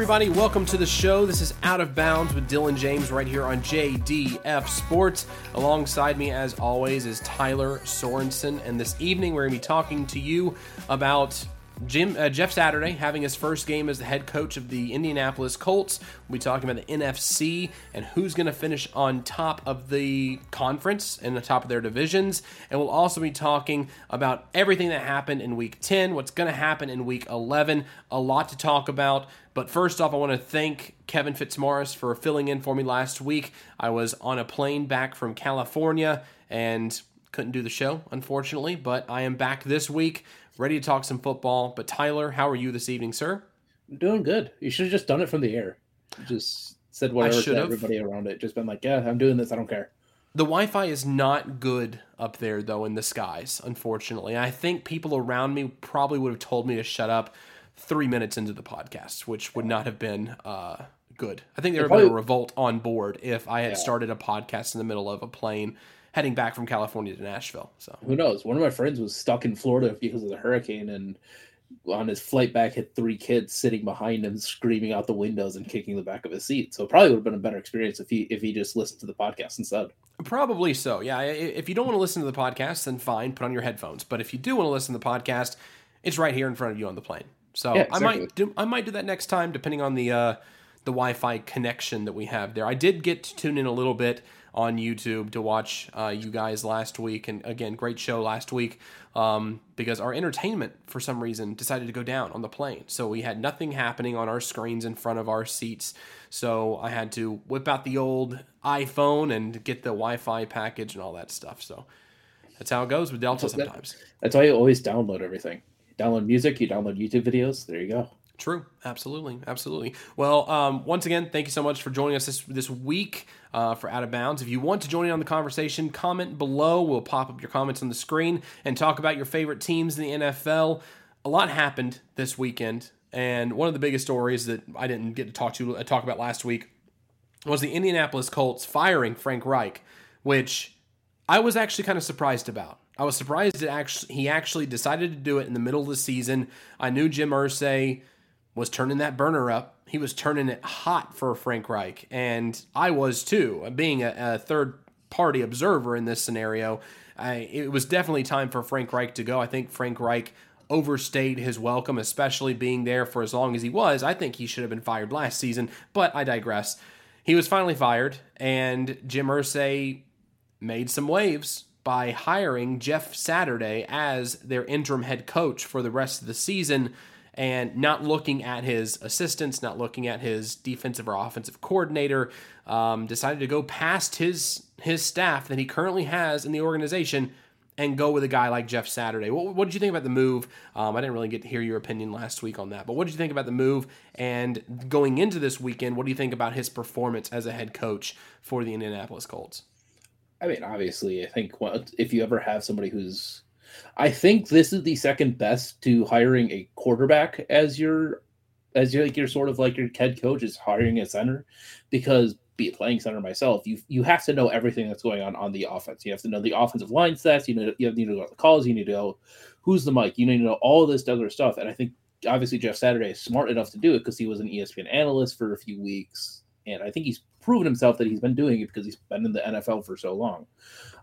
Everybody, welcome to the show. This is Out of Bounds with Dylan James right here on JDF Sports. Alongside me, as always, is Tyler Sorensen. And this evening, we're going to be talking to you about Jim uh, Jeff Saturday having his first game as the head coach of the Indianapolis Colts. We'll be talking about the NFC and who's going to finish on top of the conference and the top of their divisions. And we'll also be talking about everything that happened in Week 10, what's going to happen in Week 11. A lot to talk about. But first off, I want to thank Kevin Fitzmaurice for filling in for me last week. I was on a plane back from California and couldn't do the show, unfortunately, but I am back this week, ready to talk some football. But Tyler, how are you this evening, sir? I'm doing good. You should have just done it from the air. Just said whatever to everybody around it. Just been like, yeah, I'm doing this. I don't care. The Wi-Fi is not good up there though in the skies, unfortunately. I think people around me probably would have told me to shut up three minutes into the podcast, which would not have been uh, good. I think there would have been a revolt on board if I had yeah. started a podcast in the middle of a plane heading back from California to Nashville. So who knows? One of my friends was stuck in Florida because of the hurricane, and on his flight back, had three kids sitting behind him, screaming out the windows and kicking the back of his seat. So it probably would have been a better experience if he if he just listened to the podcast instead. Probably so. Yeah. If you don't want to listen to the podcast, then fine, put on your headphones. But if you do want to listen to the podcast, it's right here in front of you on the plane. So yeah, exactly. I might do I might do that next time, depending on the uh, the Wi-Fi connection that we have there. I did get to tune in a little bit on YouTube to watch uh, you guys last week, and again, great show last week. Um, because our entertainment, for some reason, decided to go down on the plane, so we had nothing happening on our screens in front of our seats. So I had to whip out the old iPhone and get the Wi-Fi package and all that stuff. So that's how it goes with Delta sometimes. That's why you always download everything download music, you download YouTube videos. There you go. True, absolutely, absolutely. Well, um, once again, thank you so much for joining us this this week uh, for Out of Bounds. If you want to join in on the conversation, comment below. We'll pop up your comments on the screen and talk about your favorite teams in the NFL. A lot happened this weekend, and one of the biggest stories that I didn't get to talk to uh, talk about last week was the Indianapolis Colts firing Frank Reich, which I was actually kind of surprised about. I was surprised that actually he actually decided to do it in the middle of the season. I knew Jim Irsay was turning that burner up. He was turning it hot for Frank Reich, and I was too. Being a, a third party observer in this scenario, I, it was definitely time for Frank Reich to go. I think Frank Reich overstayed his welcome, especially being there for as long as he was. I think he should have been fired last season, but I digress. He was finally fired, and Jim Irsay made some waves by hiring Jeff Saturday as their interim head coach for the rest of the season and not looking at his assistants, not looking at his defensive or offensive coordinator, um, decided to go past his his staff that he currently has in the organization and go with a guy like Jeff Saturday. What, what did you think about the move? Um, I didn't really get to hear your opinion last week on that, but what did you think about the move? And going into this weekend, what do you think about his performance as a head coach for the Indianapolis Colts? I mean, obviously, I think if you ever have somebody who's, I think this is the second best to hiring a quarterback as your, as your like your sort of like your head coach is hiring a center, because be playing center myself, you you have to know everything that's going on on the offense. You have to know the offensive line stats. You know you need to know the calls. You need to know who's the mic. You need to know all this other stuff. And I think obviously Jeff Saturday is smart enough to do it because he was an ESPN analyst for a few weeks, and I think he's proven himself that he's been doing it because he's been in the NFL for so long.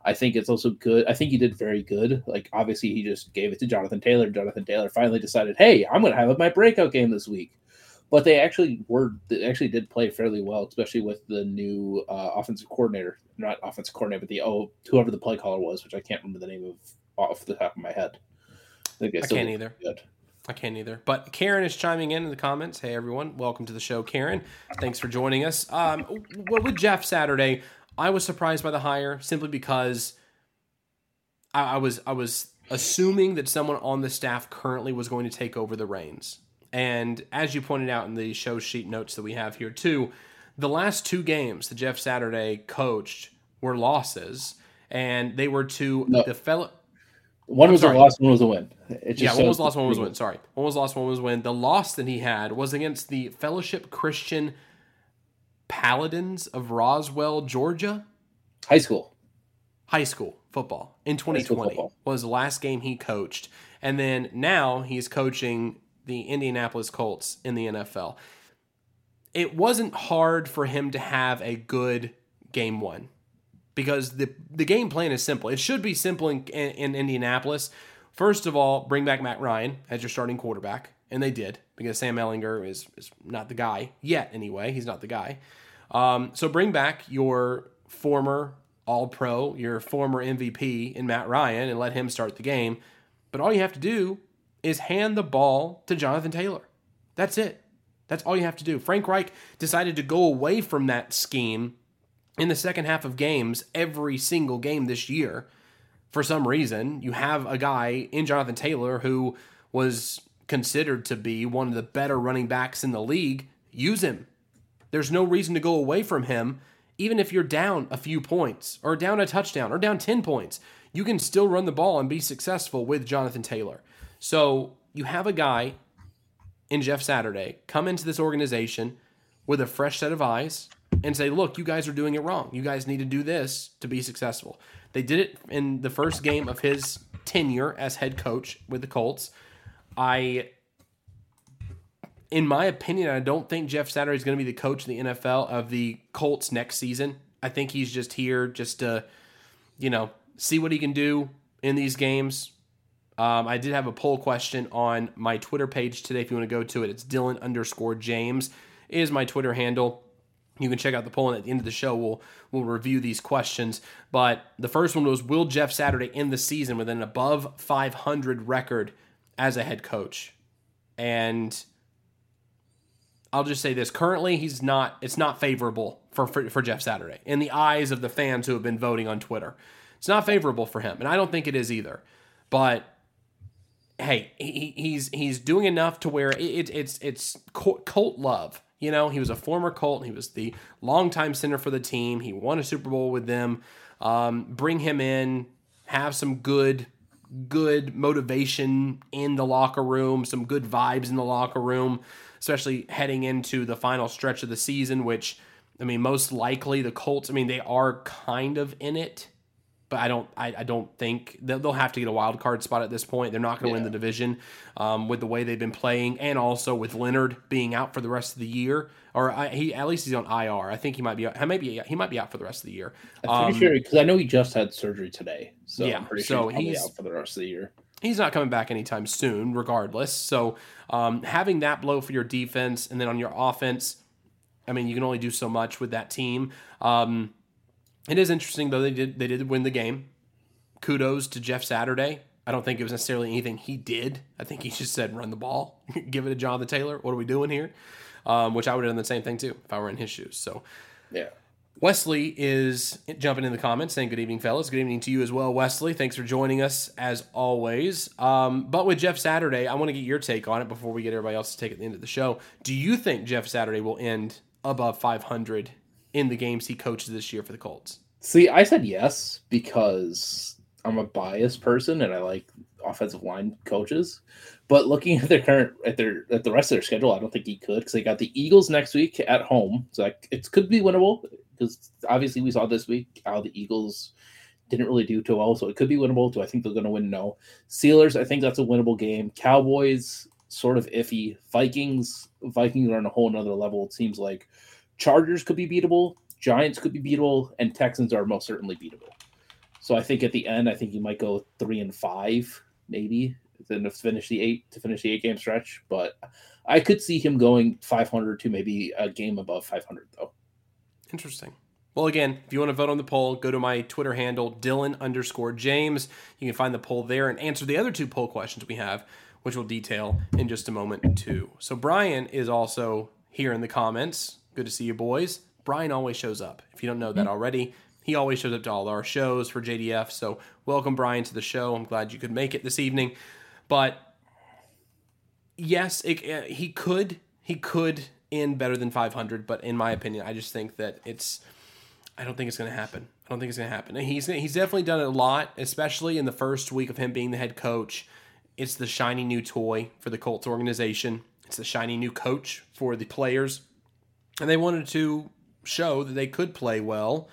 I think it's also good. I think he did very good. Like obviously he just gave it to Jonathan Taylor. Jonathan Taylor finally decided, hey, I'm going to have my breakout game this week. But they actually were they actually did play fairly well, especially with the new uh, offensive coordinator, not offensive coordinator, but the oh whoever the play caller was, which I can't remember the name of off the top of my head. I, I can't either. Good. I can't either. But Karen is chiming in in the comments. Hey, everyone. Welcome to the show, Karen. Thanks for joining us. Um, well, with Jeff Saturday, I was surprised by the hire simply because I, I was I was assuming that someone on the staff currently was going to take over the reins. And as you pointed out in the show sheet notes that we have here too, the last two games that Jeff Saturday coached were losses, and they were to no. the fellow one was a loss, one was a win. yeah, one was lost, one was a win. Sorry, one was lost, one was a win. The loss that he had was against the Fellowship Christian Paladins of Roswell, Georgia. High school. High school football in 2020 football. was the last game he coached, and then now he's coaching the Indianapolis Colts in the NFL. it wasn't hard for him to have a good game one because the the game plan is simple. It should be simple in, in, in Indianapolis. First of all, bring back Matt Ryan as your starting quarterback, and they did because Sam Ehlinger is is not the guy yet. Anyway, he's not the guy. Um, so bring back your former All Pro, your former MVP in Matt Ryan, and let him start the game. But all you have to do is hand the ball to Jonathan Taylor. That's it. That's all you have to do. Frank Reich decided to go away from that scheme in the second half of games every single game this year. For some reason, you have a guy in Jonathan Taylor who was considered to be one of the better running backs in the league. Use him. There's no reason to go away from him, even if you're down a few points, or down a touchdown, or down 10 points. You can still run the ball and be successful with Jonathan Taylor. So you have a guy in Jeff Saturday come into this organization with a fresh set of eyes and say, look, you guys are doing it wrong. You guys need to do this to be successful. They did it in the first game of his tenure as head coach with the Colts. I, in my opinion, I don't think Jeff Saturday is going to be the coach of the NFL of the Colts next season. I think he's just here just to, you know, see what he can do in these games. Um, I did have a poll question on my Twitter page today. If you want to go to it, it's Dylan underscore James is my Twitter handle. You can check out the poll, and at the end of the show, we'll we'll review these questions. But the first one was: Will Jeff Saturday end the season with an above 500 record as a head coach? And I'll just say this: currently, he's not. It's not favorable for, for for Jeff Saturday in the eyes of the fans who have been voting on Twitter. It's not favorable for him, and I don't think it is either. But hey, he, he's he's doing enough to where it, it, it's it's cult love you know, he was a former Colt. He was the longtime center for the team. He won a Super Bowl with them. Um, bring him in, have some good, good motivation in the locker room, some good vibes in the locker room, especially heading into the final stretch of the season, which, I mean, most likely the Colts, I mean, they are kind of in it but I don't. I, I don't think they'll, they'll, have to get a wild card spot at this point. They're not going to yeah. win the division um, with the way they've been playing, and also with Leonard being out for the rest of the year. Or I, he at least he's on IR. I think he might be. Maybe he might be out for the rest of the year. I'm pretty um, sure because I know he just had surgery today. So yeah, I'm pretty sure so he's, he's out for the rest of the year. He's not coming back anytime soon, regardless. So um, having that blow for your defense, and then on your offense, I mean, you can only do so much with that team. Um, it is interesting though they did they did win the game. Kudos to Jeff Saturday. I don't think it was necessarily anything he did. I think he just said run the ball, give it to Jonathan Taylor. What are we doing here? Um, which I would have done the same thing too if I were in his shoes. So yeah. Wesley is jumping in the comments saying, Good evening, fellas. Good evening to you as well, Wesley. Thanks for joining us as always. Um, but with Jeff Saturday, I want to get your take on it before we get everybody else to take at the end of the show. Do you think Jeff Saturday will end above 500 in the games he coaches this year for the Colts? See, I said yes because I'm a biased person and I like offensive line coaches. But looking at their current at their at the rest of their schedule, I don't think he could because they got the Eagles next week at home, so like, it could be winnable. Because obviously we saw this week how the Eagles didn't really do too well, so it could be winnable. Do I think they're going to win? No. Steelers, I think that's a winnable game. Cowboys, sort of iffy. Vikings, Vikings are on a whole another level. It seems like Chargers could be beatable. Giants could be beatable, and Texans are most certainly beatable. So I think at the end, I think you might go three and five, maybe, then to finish the eight to finish the eight game stretch. But I could see him going 500 to maybe a game above 500 though. Interesting. Well, again, if you want to vote on the poll, go to my Twitter handle, Dylan underscore James. You can find the poll there and answer the other two poll questions we have, which we'll detail in just a moment, too. So, Brian is also here in the comments. Good to see you, boys. Brian always shows up. If you don't know that mm-hmm. already, he always shows up to all our shows for JDF. So welcome, Brian, to the show. I'm glad you could make it this evening. But yes, it, uh, he could he could end better than 500, but in my opinion, I just think that it's I don't think it's going to happen. I don't think it's going to happen. He's he's definitely done it a lot, especially in the first week of him being the head coach. It's the shiny new toy for the Colts organization. It's the shiny new coach for the players. And they wanted to show that they could play well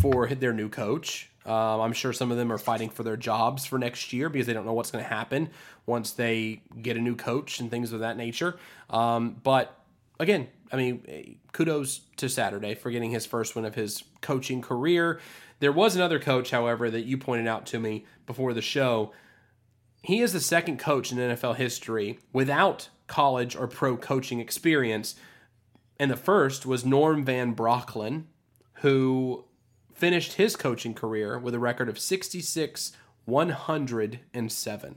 for their new coach. Um, I'm sure some of them are fighting for their jobs for next year because they don't know what's going to happen once they get a new coach and things of that nature. Um, but again, I mean, kudos to Saturday for getting his first win of his coaching career. There was another coach, however, that you pointed out to me before the show. He is the second coach in NFL history without college or pro coaching experience. And the first was Norm Van Brocklin, who finished his coaching career with a record of 66 107.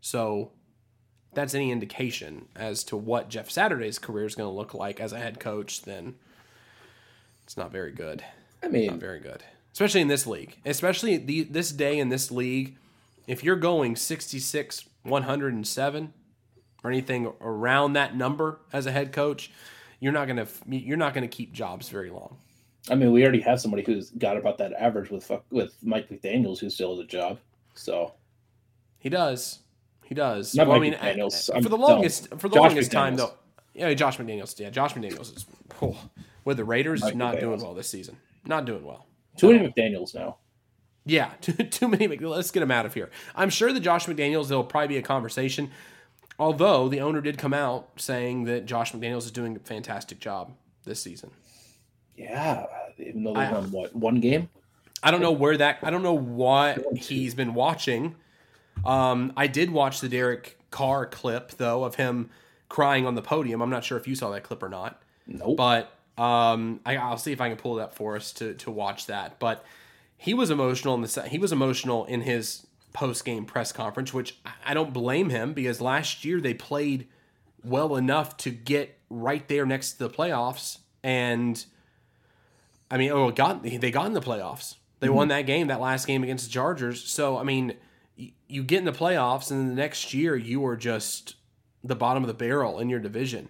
So that's any indication as to what Jeff Saturday's career is going to look like as a head coach, then it's not very good. I mean, not very good, especially in this league, especially the, this day in this league. If you're going 66, 107, or anything around that number as a head coach, you're not gonna you're not gonna keep jobs very long. I mean, we already have somebody who's got about that average with with Mike McDaniel's, who still has a job. So he does. He does. Not well, Mike I mean, McDaniels. I- for the longest for the Josh longest time though. Yeah, Josh McDaniels. Yeah, Josh McDaniels is oh, with the Raiders Mike not doing well this season. Not doing well. too many McDaniels now. Yeah, too, too many. Let's get him out of here. I'm sure the Josh McDaniels, there'll probably be a conversation. Although the owner did come out saying that Josh McDaniels is doing a fantastic job this season. Yeah, even though they won what one game. I don't know where that. I don't know what he's been watching. Um, I did watch the Derek Carr clip though of him crying on the podium. I'm not sure if you saw that clip or not. Nope. but um, I, I'll see if I can pull it up for us to to watch that. But he was emotional in the he was emotional in his post game press conference, which I- don't blame him because last year they played well enough to get right there next to the playoffs, and I mean, oh, got they got in the playoffs. They won that game, that last game against the Chargers. So I mean, y- you get in the playoffs, and the next year you are just the bottom of the barrel in your division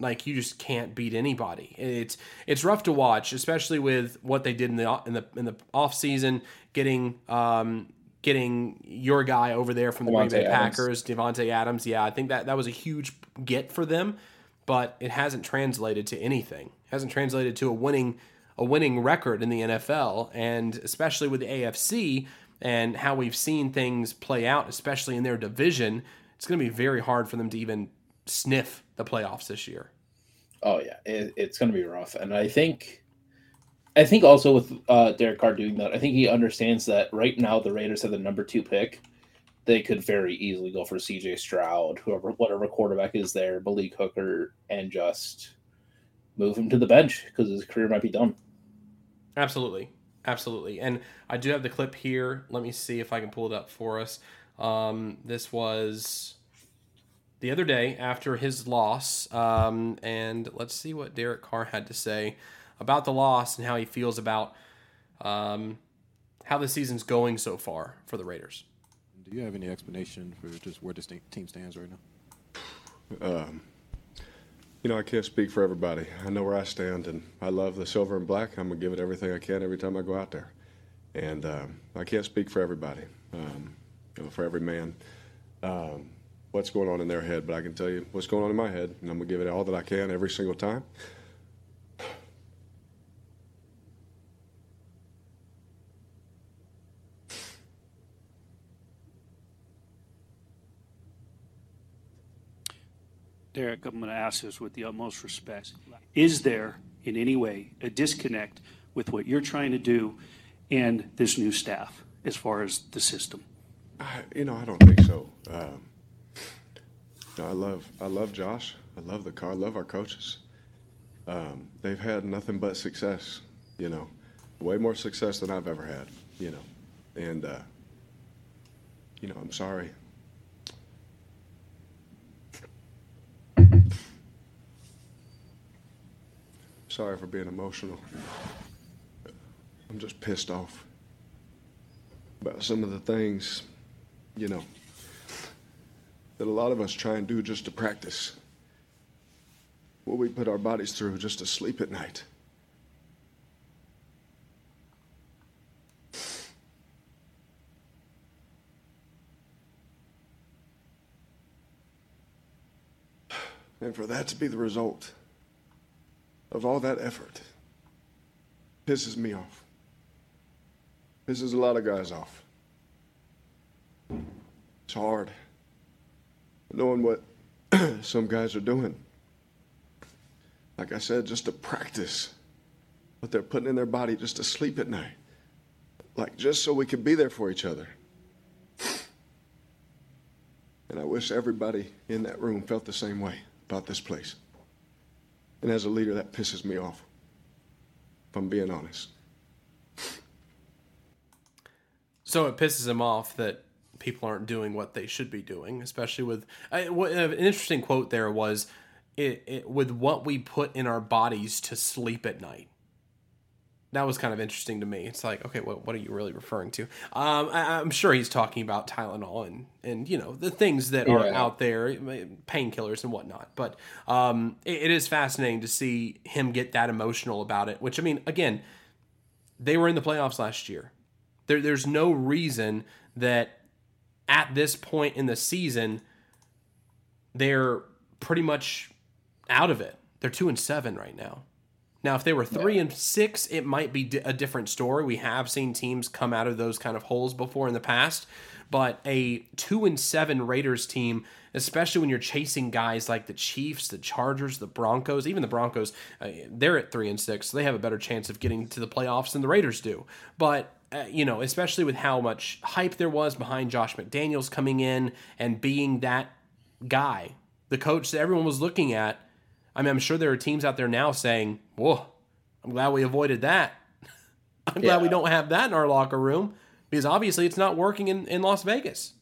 like you just can't beat anybody. It's it's rough to watch, especially with what they did in the in the in the off season, getting um getting your guy over there from the Green Davante Bay Adams. Packers, Davante Adams. Yeah, I think that that was a huge get for them, but it hasn't translated to anything. It hasn't translated to a winning a winning record in the NFL, and especially with the AFC and how we've seen things play out, especially in their division, it's going to be very hard for them to even sniff the playoffs this year. Oh yeah, it, it's going to be rough, and I think, I think also with uh, Derek Carr doing that, I think he understands that right now the Raiders have the number two pick. They could very easily go for C.J. Stroud, whoever, whatever quarterback is there, Malik Hooker, and just move him to the bench because his career might be done. Absolutely. Absolutely. And I do have the clip here. Let me see if I can pull it up for us. Um, this was the other day after his loss. Um, and let's see what Derek Carr had to say about the loss and how he feels about um, how the season's going so far for the Raiders. Do you have any explanation for just where this team stands right now? Um, you know, I can't speak for everybody. I know where I stand, and I love the silver and black. I'm gonna give it everything I can every time I go out there, and um, I can't speak for everybody, um, you know, for every man, um, what's going on in their head. But I can tell you what's going on in my head, and I'm gonna give it all that I can every single time. Derek, I'm going to ask this with the utmost respect. Is there in any way a disconnect with what you're trying to do and this new staff as far as the system? I, you know, I don't think so. Um, I love, I love Josh. I love the car. I love our coaches. Um, they've had nothing but success. You know, way more success than I've ever had. You know, and uh, you know, I'm sorry. Sorry for being emotional. I'm just pissed off about some of the things, you know, that a lot of us try and do just to practice. What we put our bodies through just to sleep at night. And for that to be the result of all that effort pisses me off. Pisses a lot of guys off. It's hard knowing what some guys are doing. like I said, just to practice what they're putting in their body just to sleep at night. Like just so we could be there for each other. And I wish everybody in that room felt the same way about this place. And as a leader, that pisses me off, if I'm being honest. So it pisses him off that people aren't doing what they should be doing, especially with I, what, an interesting quote there was it, it, with what we put in our bodies to sleep at night. That was kind of interesting to me. It's like, okay, what, what are you really referring to? Um, I, am sure he's talking about Tylenol and, and you know the things that are out there, painkillers and whatnot. But um, it, it is fascinating to see him get that emotional about it. Which I mean, again, they were in the playoffs last year. There, there's no reason that at this point in the season they're pretty much out of it. They're two and seven right now. Now, if they were three and six, it might be a different story. We have seen teams come out of those kind of holes before in the past, but a two and seven Raiders team, especially when you're chasing guys like the Chiefs, the Chargers, the Broncos, even the Broncos, uh, they're at three and six, so they have a better chance of getting to the playoffs than the Raiders do. But uh, you know, especially with how much hype there was behind Josh McDaniels coming in and being that guy, the coach that everyone was looking at. I mean, I'm sure there are teams out there now saying, "Whoa, I'm glad we avoided that. I'm glad we don't have that in our locker room because obviously it's not working in, in Las Vegas."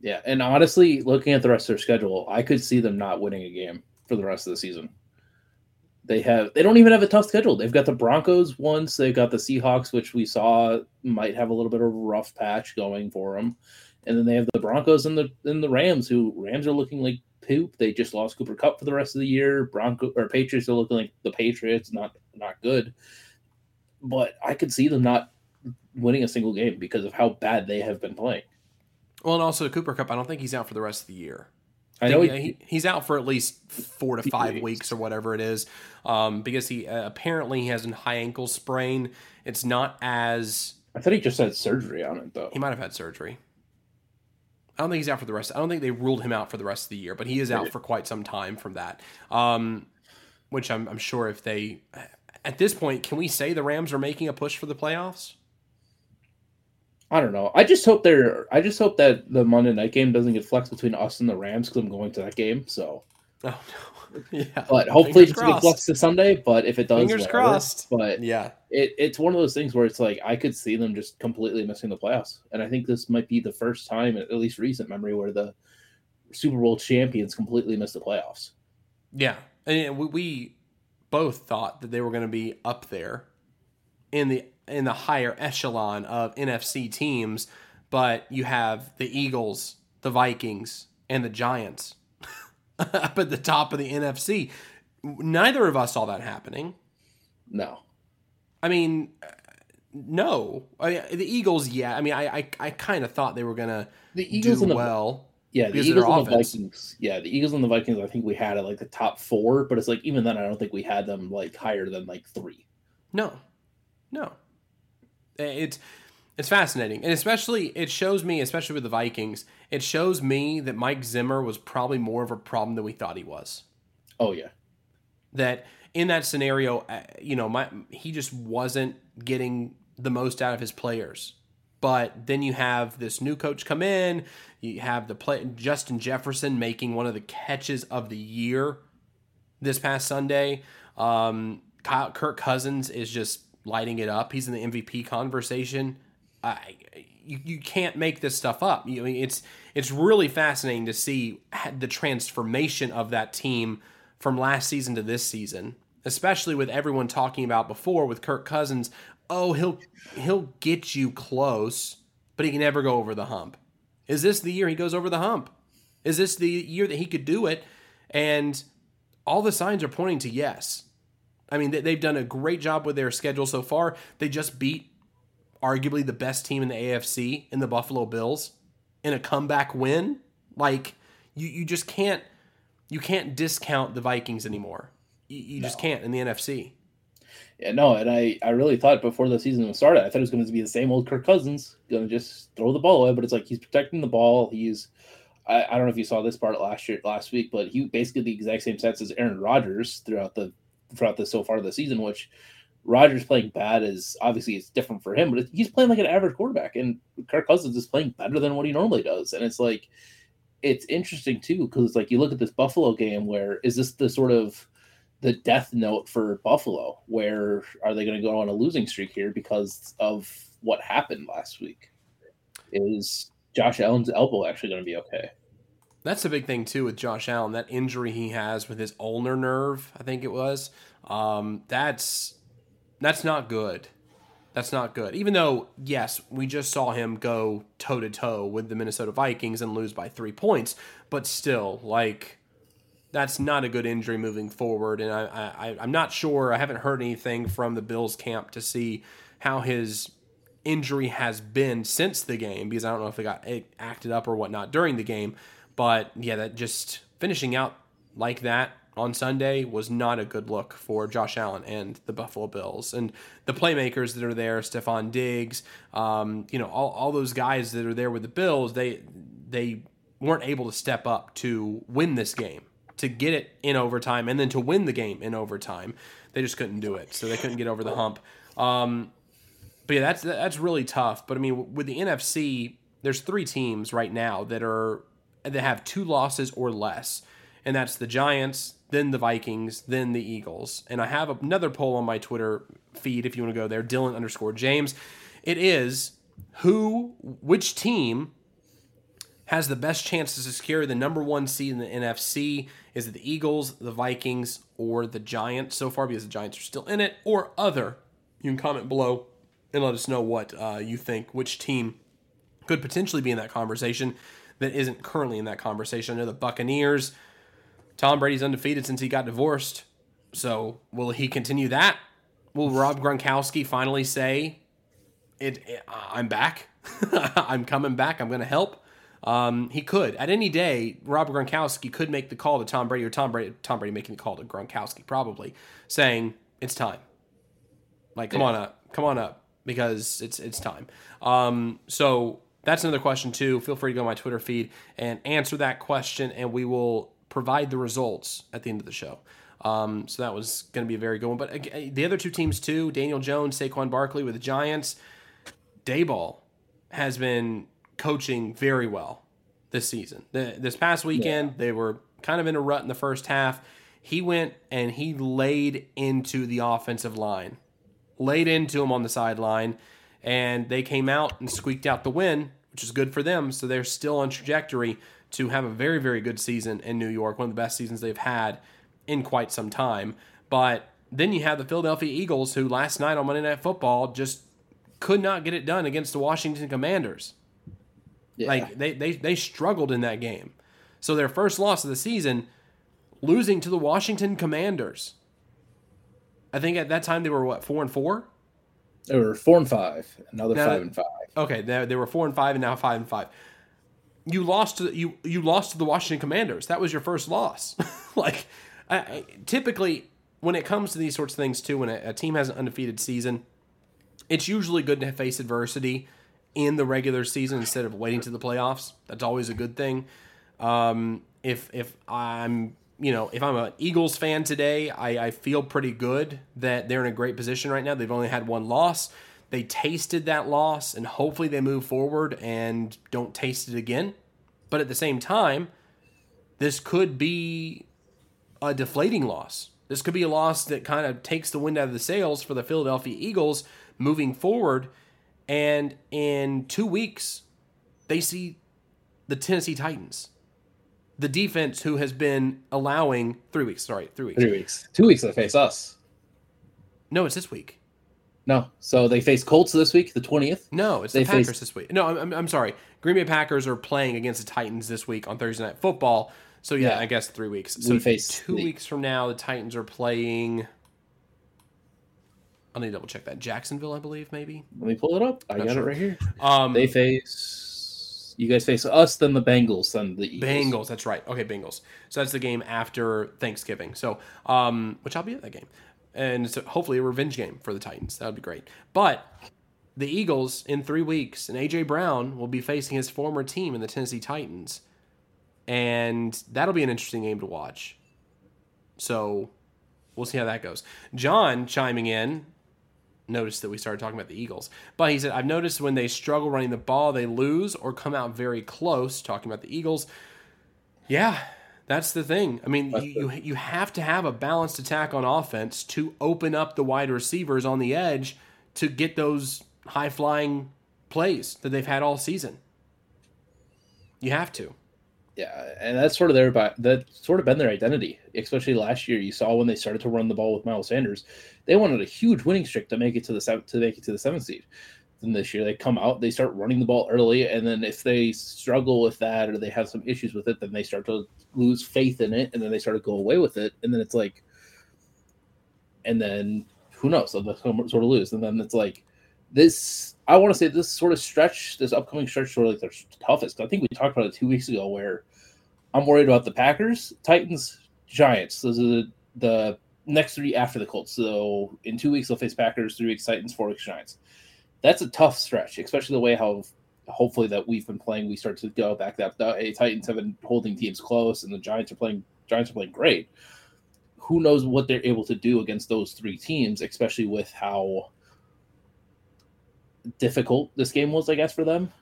Yeah, and honestly, looking at the rest of their schedule, I could see them not winning a game for the rest of the season. They have they don't even have a tough schedule. They've got the Broncos once, they've got the Seahawks, which we saw might have a little bit of a rough patch going for them. And then they have the Broncos and the and the Rams, who Rams are looking like poop. They just lost Cooper Kupp for the rest of the year. Bronco or Patriots are looking like the Patriots, not not good. But I could see them not winning a single game because of how bad they have been playing. Well, and also Cooper Kupp, I don't think he's out for the rest of the year. I know he- he, he's out for at least four to five weeks. weeks or whatever it is, um, because he uh, apparently he has a high ankle sprain. It's not as I thought he just had surgery on it though. he might have had surgery. I don't think he's out for the rest. I don't think they ruled him out for the rest of the year, but he is out for quite some time from that. Um, which I'm, I'm sure if they, at this point, can we say the Rams are making a push for the playoffs? I don't know. I just hope they're. I just hope that the Monday night game doesn't get flexed between us and the Rams because I'm going to that game. So, Oh no, yeah. but hopefully Fingers it's going to crossed. flex to Sunday. But if it does, Fingers whatever. crossed. But Yeah, it, it's one of those things where it's like I could see them just completely missing the playoffs, and I think this might be the first time, at least recent memory, where the Super Bowl champions completely missed the playoffs. yeah, and we, we both thought that they were going to be up there in the in the higher echelon of NFC teams, but you have the Eagles, the Vikings, and the Giants up at the top of the NFC. Neither of us saw that happening. No, I mean, no. I, the Eagles, yeah. I mean, I I, I kind of thought they were gonna the Eagles do the well. yeah, the Eagles and the. Vikings. Yeah, the Eagles and the Vikings. I think we had at like the top four, but it's like even then, I don't think we had them like higher than like three. No, no. It's it's fascinating, and especially it shows me, especially with the Vikings, it shows me that Mike Zimmer was probably more of a problem than we thought he was. Oh yeah, That in that scenario, uh, you know, my he just wasn't getting the most out of his players. But then you have this new coach come in. You have the play Justin Jefferson making one of the catches of the year this past Sunday. Um, Kyle, Kirk Cousins is just lighting it up. He's in the MVP conversation. I, you, you can't make this stuff up. You, it's it's really fascinating to see the transformation of that team from last season to this season, especially with everyone talking about before with Kirk Cousins. Oh, he'll he'll get you close, but he can never go over the hump. Is this the year he goes over the hump? Is this the year that he could do it? And all the signs are pointing to yes. I mean, they've done a great job with their schedule so far. They just beat arguably the best team in the AFC in the Buffalo Bills in a comeback win. Like you, you just can't you can't discount the Vikings anymore. You, you just can't in the NFC. yeah, no, and I I really thought before the season started, I thought it was going to be the same old Kirk Cousins, going to just throw the ball away. But it's like he's protecting the ball. He's I, I don't know if you saw this part last year last week, but he basically the exact same stats as Aaron Rodgers throughout the throughout the so far the season, which Rodgers playing bad is obviously it's different for him, but he's playing like an average quarterback, and Kirk Cousins is playing better than what he normally does, and it's like it's interesting too because it's like you look at this Buffalo game where is this the sort of the death note for Buffalo? Where are they going to go on a losing streak here because of what happened last week? Is Josh Allen's elbow actually going to be okay? That's a big thing too with Josh Allen. That injury he has with his ulnar nerve, I think it was. Um, that's that's not good. That's not good. Even though, yes, we just saw him go toe to toe with the Minnesota Vikings and lose by three points, but still, like that's not a good injury moving forward. And I, I I'm not sure. I haven't heard anything from the Bills camp to see how his injury has been since the game because I don't know if it got acted up or whatnot during the game. But yeah, that just finishing out like that on Sunday was not a good look for Josh Allen and the Buffalo Bills and the playmakers that are there, Stefon Diggs, um, you know, all, all those guys that are there with the Bills. They they weren't able to step up to win this game, to get it in overtime, and then to win the game in overtime. They just couldn't do it, so they couldn't get over the hump. Um, but yeah, that's that's really tough. But I mean, with the NFC, there's three teams right now that are that have two losses or less, and that's the Giants, then the Vikings, then the Eagles. And I have another poll on my Twitter feed if you want to go there, Dylan underscore James. It is who, which team has the best chance to secure the number one seed in the NFC? Is it the Eagles, the Vikings, or the Giants so far because the Giants are still in it, or other? You can comment below and let us know what uh, you think, which team could potentially be in that conversation that isn't currently in that conversation. I know the Buccaneers. Tom Brady's undefeated since he got divorced. So will he continue that? Will Rob Gronkowski finally say, "It, it I'm back. I'm coming back. I'm going to help." Um, he could at any day. Rob Gronkowski could make the call to Tom Brady, or Tom Brady, Tom Brady making the call to Gronkowski, probably saying it's time. Like, come yeah. on up, come on up, because it's it's time. Um, so that's another question too. Feel free to go on my Twitter feed and answer that question, and we will provide the results at the end of the show. Um, so that was going to be a very good one. But uh, the other two teams too, Daniel Jones, Saquon Barkley with the Giants. Daboll has been coaching very well this season. The, this past weekend, yeah. they were kind of in a rut in the first half. He went and he laid into the offensive line, laid into him on the sideline and they came out and squeaked out the win, which is good for them. So they're still on trajectory to have a very, very good season in New York, one of the best seasons they've had in quite some time. But then you have the Philadelphia Eagles, who last night on Monday Night Football just could not get it done against the Washington Commanders. Yeah. Like they, they they struggled in that game. So their first loss of the season, losing to the Washington Commanders. I think at that time they were what four and four. They were four and five. Another now, five and five. Okay, they, they were four and five, and now five and five. You lost to you you lost to the Washington Commanders. That was your first loss. like, I, I, typically when it comes to these sorts of things too, when a, a team has an undefeated season, it's usually good to face adversity in the regular season instead of waiting to the playoffs. That's always a good thing. Um, if if I'm you know, if I'm an Eagles fan today, I, I feel pretty good that they're in a great position right now. They've only had one loss. They tasted that loss, and hopefully they move forward and don't taste it again. But at the same time, this could be a deflating loss. This could be a loss that kind of takes the wind out of the sails for the Philadelphia Eagles moving forward. And in two weeks, they see the Tennessee Titans the defense who has been allowing three weeks. Sorry, three weeks. Three weeks. Two weeks they face us. No, it's this week. No, so they face Colts this week, the twentieth. No, it's they the Packers face... this week. No, I'm, I'm sorry. Green Bay Packers are playing against the Titans this week on Thursday Night Football. So yeah, yeah. I guess three weeks. So we face two the... weeks from now, the Titans are playing. I'll need to double check that. Jacksonville, I believe, maybe. Let me pull it up. I Not got sure. it right here. Um, they face you guys face us, then the Bengals, then the Eagles. Bengals. That's right. Okay, Bengals. So that's the game after Thanksgiving. So, um, which I'll be at that game, and so hopefully a revenge game for the Titans. That would be great. But the Eagles in three weeks, and AJ Brown will be facing his former team in the Tennessee Titans, and that'll be an interesting game to watch. So, we'll see how that goes. John chiming in noticed that we started talking about the Eagles. But he said, I've noticed when they struggle running the ball, they lose or come out very close, talking about the Eagles. Yeah, that's the thing. I mean, you, you, you have to have a balanced attack on offense to open up the wide receivers on the edge to get those high flying plays that they've had all season. You have to. Yeah, and that's sort of their that's sort of been their identity, especially last year. You saw when they started to run the ball with Miles Sanders, they wanted a huge winning streak to make it to the to make it to the seventh seed. This year they come out, they start running the ball early, and then if they struggle with that or they have some issues with it, then they start to lose faith in it, and then they start to go away with it, and then it's like, and then who knows? So they sort of lose, and then it's like this I want to say this sort of stretch, this upcoming stretch, sort of like the toughest. I think we talked about it two weeks ago, where I'm worried about the Packers, Titans, Giants. Those are the, the next three after the Colts. So in two weeks they'll face Packers, three weeks Titans, four weeks Giants. That's a tough stretch, especially the way how hopefully that we've been playing. We start to go back that the Titans have been holding teams close, and the Giants are playing. Giants are playing great. Who knows what they're able to do against those three teams, especially with how difficult this game was, I guess, for them,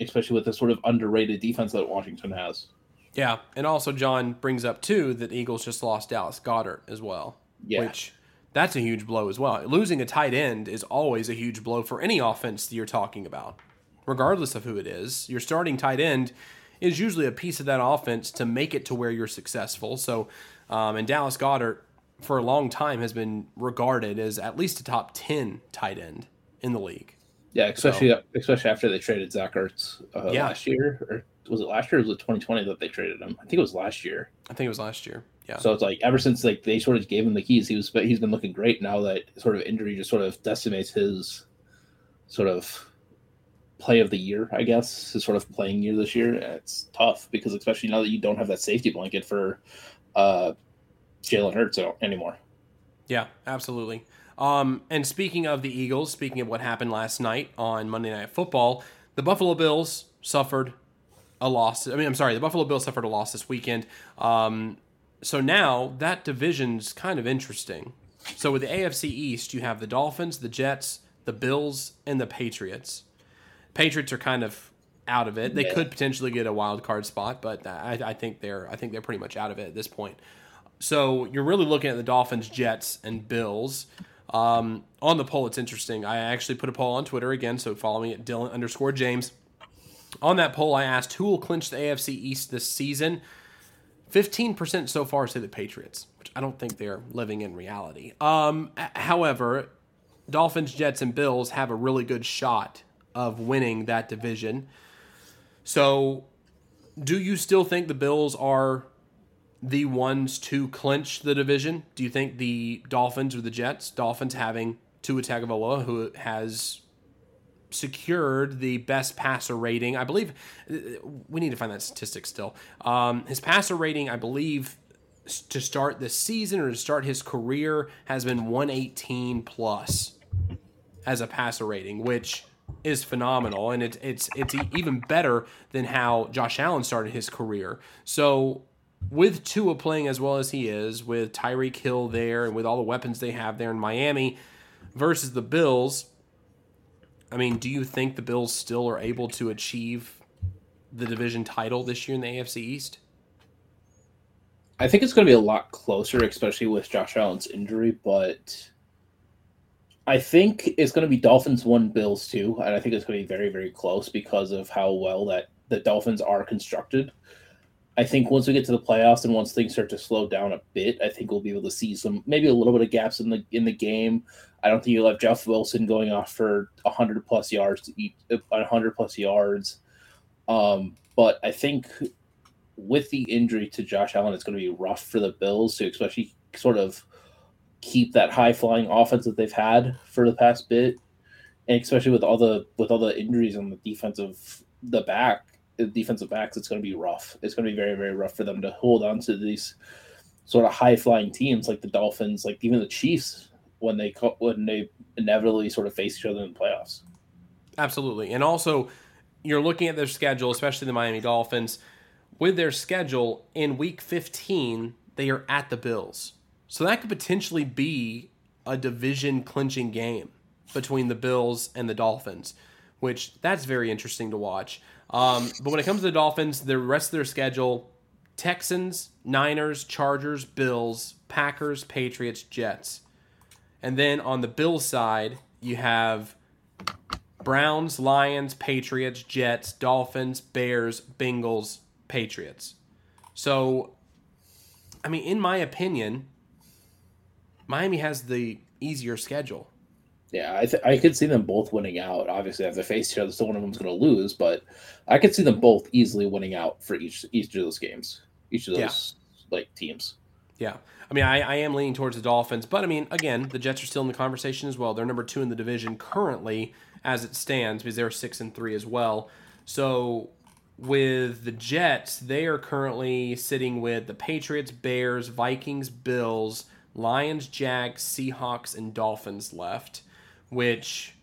especially with the sort of underrated defense that Washington has. Yeah, and also John brings up too that Eagles just lost Dallas Goedert as well, yeah. which that's a huge blow as well. Losing a tight end is always a huge blow for any offense that you're talking about, regardless of who it is. Your starting tight end is usually a piece of that offense to make it to where you're successful. So, um, and Dallas Goedert for a long time has been regarded as at least a top ten tight end in the league. Yeah, especially so, especially after they traded Zach Ertz uh, yeah. last year, or was it last year? or was it 2020 that they traded him? I think it was last year. I think it was last year. Yeah. So it's like ever since like they sort of gave him the keys, he was but he's been looking great. Now that sort of injury just sort of decimates his sort of play of the year, I guess, his sort of playing year this year. It's tough because especially now that you don't have that safety blanket for uh, Jalen Hurts anymore. Yeah, absolutely. Um, and speaking of the Eagles, speaking of what happened last night on Monday Night Football, the Buffalo Bills suffered a loss. I mean, I'm sorry, the Buffalo Bills suffered a loss this weekend. Um, so now that division's kind of interesting. So with the AFC East, you have the Dolphins, the Jets, the Bills, and the Patriots. Patriots are kind of out of it. They yeah. could potentially get a wild card spot, but I, I think they're I think they're pretty much out of it at this point. So you're really looking at the Dolphins, Jets, and Bills. Um, on the poll, it's interesting. I actually put a poll on Twitter again, so follow me at Dylan underscore James. On that poll, I asked who will clinch the AFC East this season. 15% so far say the Patriots, which I don't think they're living in reality. Um, however, Dolphins, Jets, and Bills have a really good shot of winning that division. So, do you still think the Bills are the ones to clinch the division? Do you think the Dolphins or the Jets? Dolphins having Tua Tagovailoa, who has secured the best passer rating. I believe we need to find that statistic still. Um, his passer rating, I believe, to start the season or to start his career has been 118 plus as a passer rating, which is phenomenal, and it, it's it's even better than how Josh Allen started his career. So with Tua playing as well as he is, with Tyreek Hill there, and with all the weapons they have there in Miami, versus the Bills. I mean, do you think the Bills still are able to achieve the division title this year in the AFC East? I think it's going to be a lot closer, especially with Josh Allen's injury, but I think it's going to be Dolphins one, Bills two, and I think it's going to be very, very close because of how well that the Dolphins are constructed. I think once we get to the playoffs and once things start to slow down a bit, I think we'll be able to see some maybe a little bit of gaps in the in the game. I don't think you'll have Jeff Wilson going off for hundred plus yards to eat hundred plus yards. Um, but I think with the injury to Josh Allen, it's going to be rough for the Bills to especially sort of keep that high flying offense that they've had for the past bit, and especially with all the with all the injuries on the defensive the back defensive backs, it's going to be rough. It's going to be very, very rough for them to hold on to these sort of high flying teams like the Dolphins, like even the Chiefs when they when they inevitably sort of face each other in the playoffs. Absolutely, and also you're looking at their schedule, especially the Miami Dolphins. With their schedule in Week 15, they are at the Bills. So that could potentially be a division clinching game between the Bills and the Dolphins, which that's very interesting to watch. Um, but when it comes to the Dolphins, the rest of their schedule Texans, Niners, Chargers, Bills, Packers, Patriots, Jets. And then on the Bills side, you have Browns, Lions, Patriots, Jets, Dolphins, Bears, Bengals, Patriots. So, I mean, in my opinion, Miami has the easier schedule. Yeah, I, th- I could see them both winning out. Obviously, if they face each other, so one of them's going to lose. But I could see them both easily winning out for each each of those games, each of those yeah. like teams. Yeah, I mean, I, I am leaning towards the Dolphins, but I mean, again, the Jets are still in the conversation as well. They're number two in the division currently, as it stands, because they're six and three as well. So with the Jets, they are currently sitting with the Patriots, Bears, Vikings, Bills, Lions, Jags, Seahawks, and Dolphins left which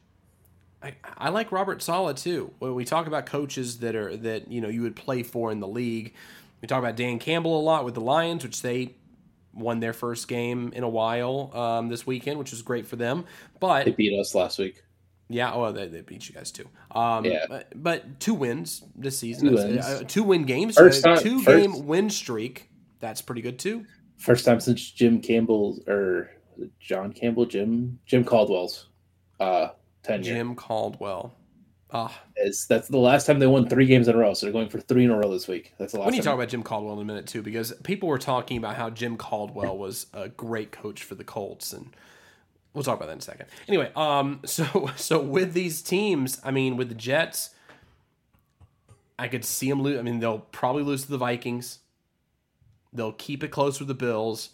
I, I like Robert Saleh too. When we talk about coaches that are that you know you would play for in the league, we talk about Dan Campbell a lot with the Lions, which they won their first game in a while um, this weekend, which was great for them. But they beat us last week. Yeah, oh, they, they beat you guys too. Um, yeah, but, but, two wins this season, two, wins. Uh, two win games, first uh, time, two first, game win streak. That's pretty good too. First time since Jim Campbell or John Campbell, Jim Jim Caldwell's uh, tenure. Jim Caldwell. Ah, is that's the last time they won three games in a row. So they're going for three in a row this week. That's the last. We need to talk about Jim Caldwell in a minute too, because people were talking about how Jim Caldwell was a great coach for the Colts, and we'll talk about that in a second. Anyway, um, so so with these teams, I mean, with the Jets, I could see them lose. I mean, they'll probably lose to the Vikings. They'll keep it close with the Bills.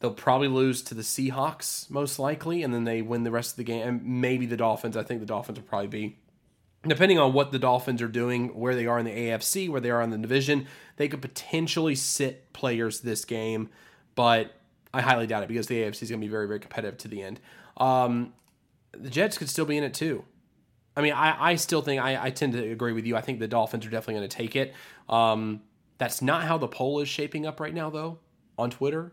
They'll probably lose to the Seahawks most likely, and then they win the rest of the game. And maybe the Dolphins. I think the Dolphins will probably be, depending on what the Dolphins are doing, where they are in the AFC, where they are in the division, they could potentially sit players this game. But I highly doubt it because the AFC is going to be very, very competitive to the end. Um, the Jets could still be in it too. I mean, I, I still think I, I tend to agree with you. I think the Dolphins are definitely going to take it. Um, that's not how the poll is shaping up right now, though, on Twitter.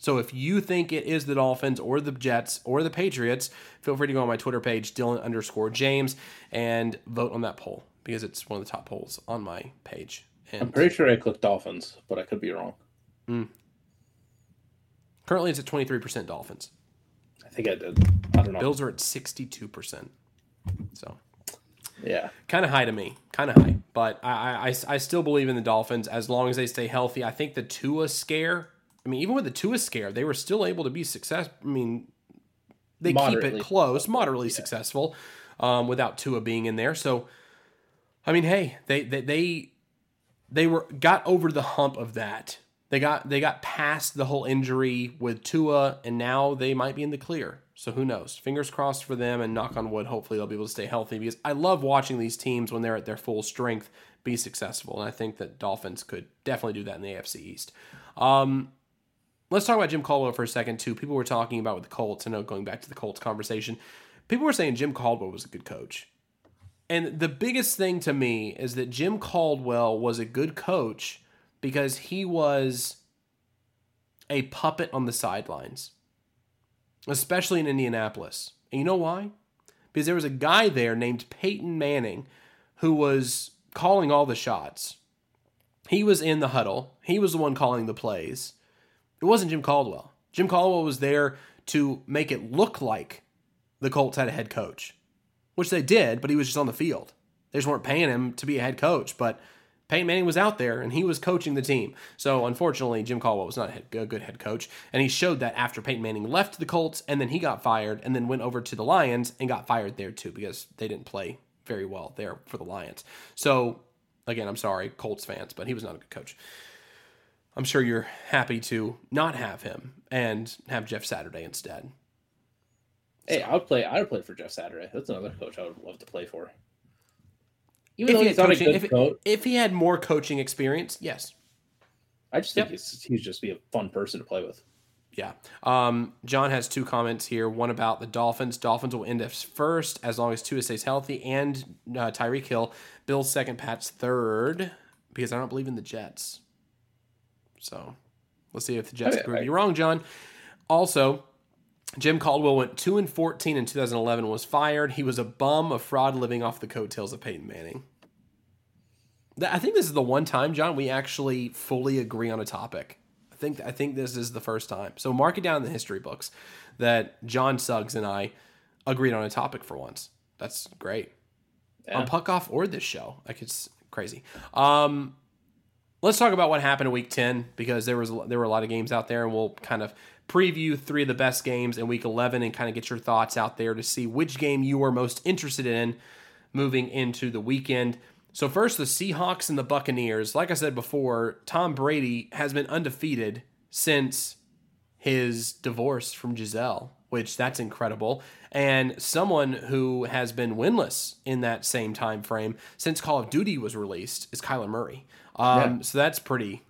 So if you think it is the Dolphins or the Jets or the Patriots, feel free to go on my Twitter page, Dylan underscore James, and vote on that poll because it's one of the top polls on my page. And I'm pretty sure I clicked Dolphins, but I could be wrong. Mm. Currently, it's at 23% Dolphins. I think I did. I don't know. Bills are at 62%. So, yeah, kind of high to me, kind of high. But I, I, I still believe in the Dolphins as long as they stay healthy. I think the Tua scare I mean, even with the Tua scare, they were still able to be successful. I mean, they keep it close, moderately yeah. successful, um, without Tua being in there. So, I mean, hey, they, they they they were got over the hump of that. They got they got past the whole injury with Tua, and now they might be in the clear. So who knows? Fingers crossed for them, and knock on wood. Hopefully they'll be able to stay healthy because I love watching these teams when they're at their full strength be successful, and I think that Dolphins could definitely do that in the AFC East. Um, Let's talk about Jim Caldwell for a second, too. People were talking about with the Colts, I know going back to the Colts conversation, people were saying Jim Caldwell was a good coach. And the biggest thing to me is that Jim Caldwell was a good coach because he was a puppet on the sidelines, especially in Indianapolis. And you know why? Because there was a guy there named Peyton Manning who was calling all the shots. He was in the huddle, he was the one calling the plays. It wasn't Jim Caldwell. Jim Caldwell was there to make it look like the Colts had a head coach, which they did, but he was just on the field. They just weren't paying him to be a head coach, but Peyton Manning was out there and he was coaching the team. So unfortunately, Jim Caldwell was not a good head coach, and he showed that after Peyton Manning left the Colts and then he got fired and then went over to the Lions and got fired there too because they didn't play very well there for the Lions. So again, I'm sorry, Colts fans, but he was not a good coach. I'm sure you're happy to not have him and have Jeff Saturday instead. Hey, I would play. I would play for Jeff Saturday. That's another coach I would love to play for. Even if though he's not coaching, a good if, coach, if he had more coaching experience, yes. I just think yep. he's, he's just be a fun person to play with. Yeah. Um, John has two comments here. One about the Dolphins. Dolphins will end up first as long as Tua stays healthy, and uh, Tyreek Hill. Bill's second, Pat's third, because I don't believe in the Jets. So let's see if the Jets prove you wrong, John. Also, Jim Caldwell went 2 and 14 in 2011 was fired. He was a bum, a fraud living off the coattails of Peyton Manning. I think this is the one time, John, we actually fully agree on a topic. I think I think this is the first time. So mark it down in the history books that John Suggs and I agreed on a topic for once. That's great. On Puck Off or this show. Like it's crazy. Um let's talk about what happened in week 10 because there was there were a lot of games out there and we'll kind of preview three of the best games in week 11 and kind of get your thoughts out there to see which game you are most interested in moving into the weekend. So first the Seahawks and the Buccaneers. Like I said before, Tom Brady has been undefeated since his divorce from Gisele, which that's incredible. And someone who has been winless in that same time frame since Call of Duty was released is Kyler Murray. Um, Yeah. So that's pretty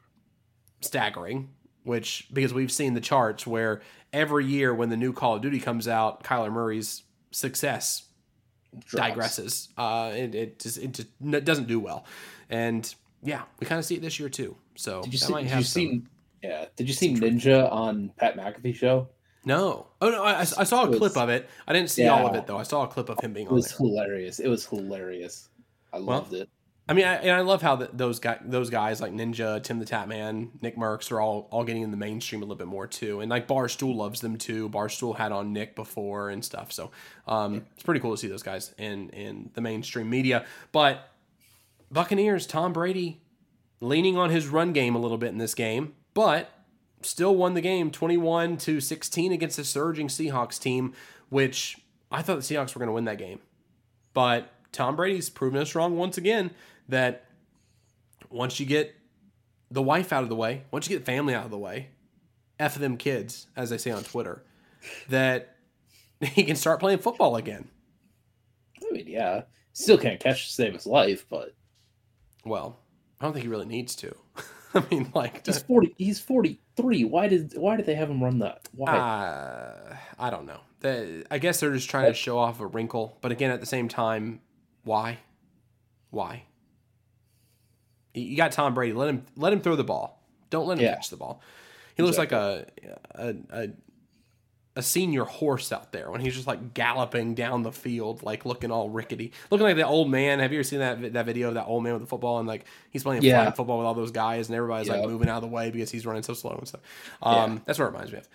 staggering. Which because we've seen the charts where every year when the new Call of Duty comes out, Kyler Murray's success Drops. digresses. Uh, it it just it just doesn't do well, and yeah, we kind of see it this year too. So Did you that see? might Did you see? Yeah. Did you see Ninja on Pat McAfee show? No. Oh no, I, I saw a was- clip of it. I didn't see all of it though. I saw a clip of him being on. It was there. hilarious. It was hilarious. I loved it. I mean, I, and I love how the, those guys, those guys like Ninja, Tim the Tatman, Nick Mercs are all all getting in the mainstream a little bit more too. And like Barstool loves them too. Barstool had on Nick before and stuff. So um, it's pretty cool to see those guys in in the mainstream media. But Buccaneers, Tom Brady, leaning on his run game a little bit in this game, but still won the game 21 to 16 against the surging Seahawks team, which I thought the Seahawks were going to win that game. But Tom Brady's proven us wrong once again that once you get the wife out of the way, once you get family out of the way, F them kids, as they say on Twitter, that he can start playing football again. I mean, yeah, still can't catch to save his life, but Well, I don't think he really needs to. I mean, like, he's forty. He's forty three. Why did Why did they have him run that? Why? Uh, I don't know. The, I guess they're just trying to show off a wrinkle, but again, at the same time, why? Why? You- got Tom Brady. Let him let him throw the ball. Don't let him Yeah. catch the ball. He looks like a, a a a senior horse out there when he's just like galloping down the field, like looking all rickety, looking like that old man. Have you ever seen that that video of that old man with the football and like he's playing Yeah. flag football with all those guys and everybody's like moving out of the way because he's running so slow and stuff. Um, Yeah. That's what it reminds me of.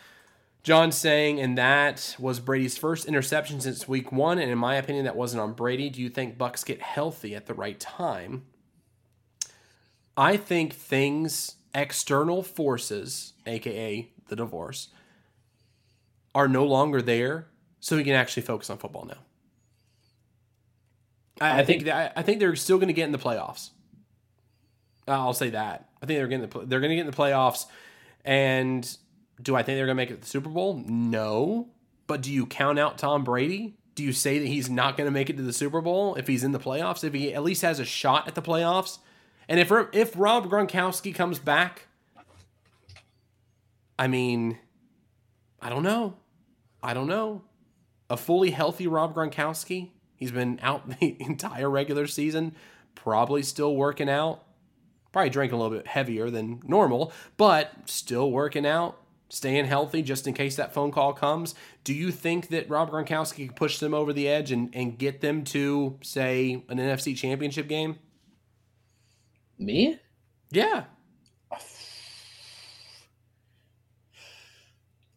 John saying, and that was Brady's first interception since week one, and in my opinion, that wasn't on Brady. Do you think Bucks get healthy at the right time? I think things, external forces, aka the divorce, are no longer there, so he can actually focus on football now. I, I I think think- that, I think they're still going to get in the playoffs. I'll say that. I think they're getting the, they're going to get in the playoffs, and do I think they're going to make it to the Super Bowl? No. But do you count out Tom Brady? Do you say that he's not going to make it to the Super Bowl if he's in the playoffs? If he at least has a shot at the playoffs? And if if Rob Gronkowski comes back, I mean, I don't know. I don't know. A fully healthy Rob Gronkowski, he's been out the entire regular season, probably still working out. Probably drinking a little bit heavier than normal, but still working out, staying healthy just in case that phone call comes. Do you think that Rob Gronkowski could push them over the edge and, and get them to, say, an NFC championship game? Me? Yeah.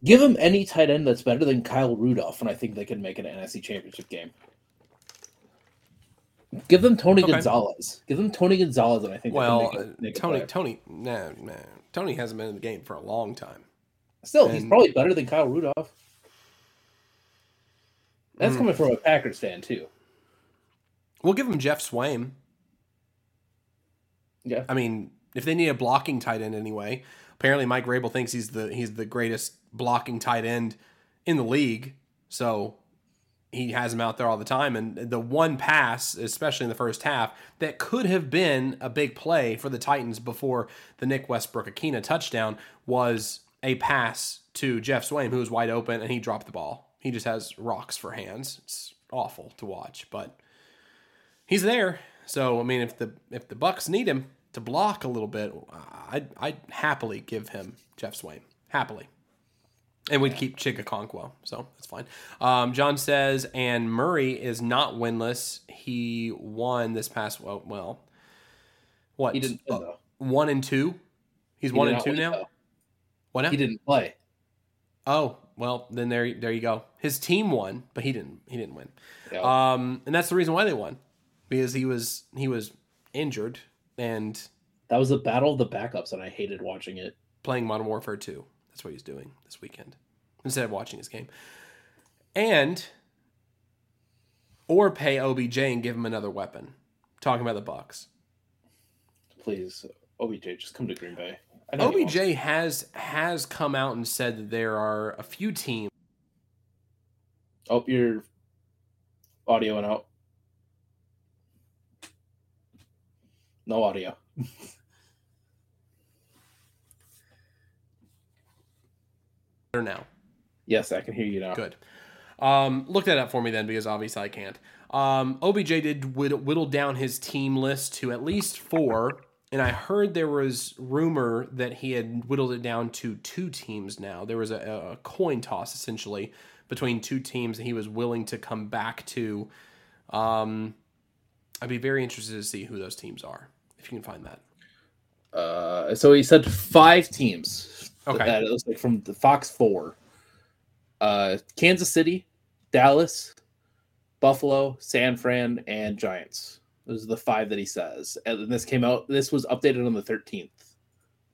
Give him any tight end that's better than Kyle Rudolph, and I think they can make an NFC Championship game. Give them Tony Okay. Gonzalez. Give them Tony Gonzalez, and I think Well, they can make Tony. Tony, no, no, Tony hasn't been in the game for a long time. Still, he's probably better than Kyle Rudolph. That's Mm. coming from a Packers fan too. We'll give him Geoff Swaim. Yeah, I mean, if they need a blocking tight end anyway, apparently Mike Vrabel thinks he's the he's the greatest blocking tight end in the league. So he has him out there all the time. And the one pass, especially in the first half, that could have been a big play for the Titans before the Nick Westbrook-Ikhine touchdown was a pass to Geoff Swaim, who was wide open, and he dropped the ball. He just has rocks for hands. It's awful to watch, but he's there. So I mean, if the if the Bucks need him to block a little bit, I'd I'd happily give him Geoff Swaim. Happily. And we'd keep Chig Okonkwo, so that's fine. Um, John says, and Murray is not winless. He won this past well, well what? He didn't though. One and two. He's He one and two now. though. What now? He didn't play. Oh well, then there there you go. His team won, but he didn't. He didn't win. Yeah. Um, and that's the reason why they won, because he was he was injured and that was the battle of the backups, and I hated watching it. playing Modern Warfare 2. That's what he's doing this weekend instead of watching his game. And or pay OBJ and give him another weapon. Talking about the Bucks. Please, OBJ, just come to Green Bay. OBJ has has come out and said that there are a few teams. Oh, your audio went out. No audio. are now. Yes, I can hear you now. Good. Um, look that up for me then, because obviously I can't. Um, OBJ did whittle, whittle down his team list to at least four, and I heard there was rumor that he had whittled it down to two teams now. There was a, a coin toss essentially between two teams that he was willing to come back to. Um, I'd be very interested to see who those teams are, if you can find that. Uh, so he said five teams. Okay. That it looks like from the Fox Four. Uh, Kansas City, Dallas, Buffalo, San Fran, and Giants. Those are the five that he says. And this came out. This was updated on the thirteenth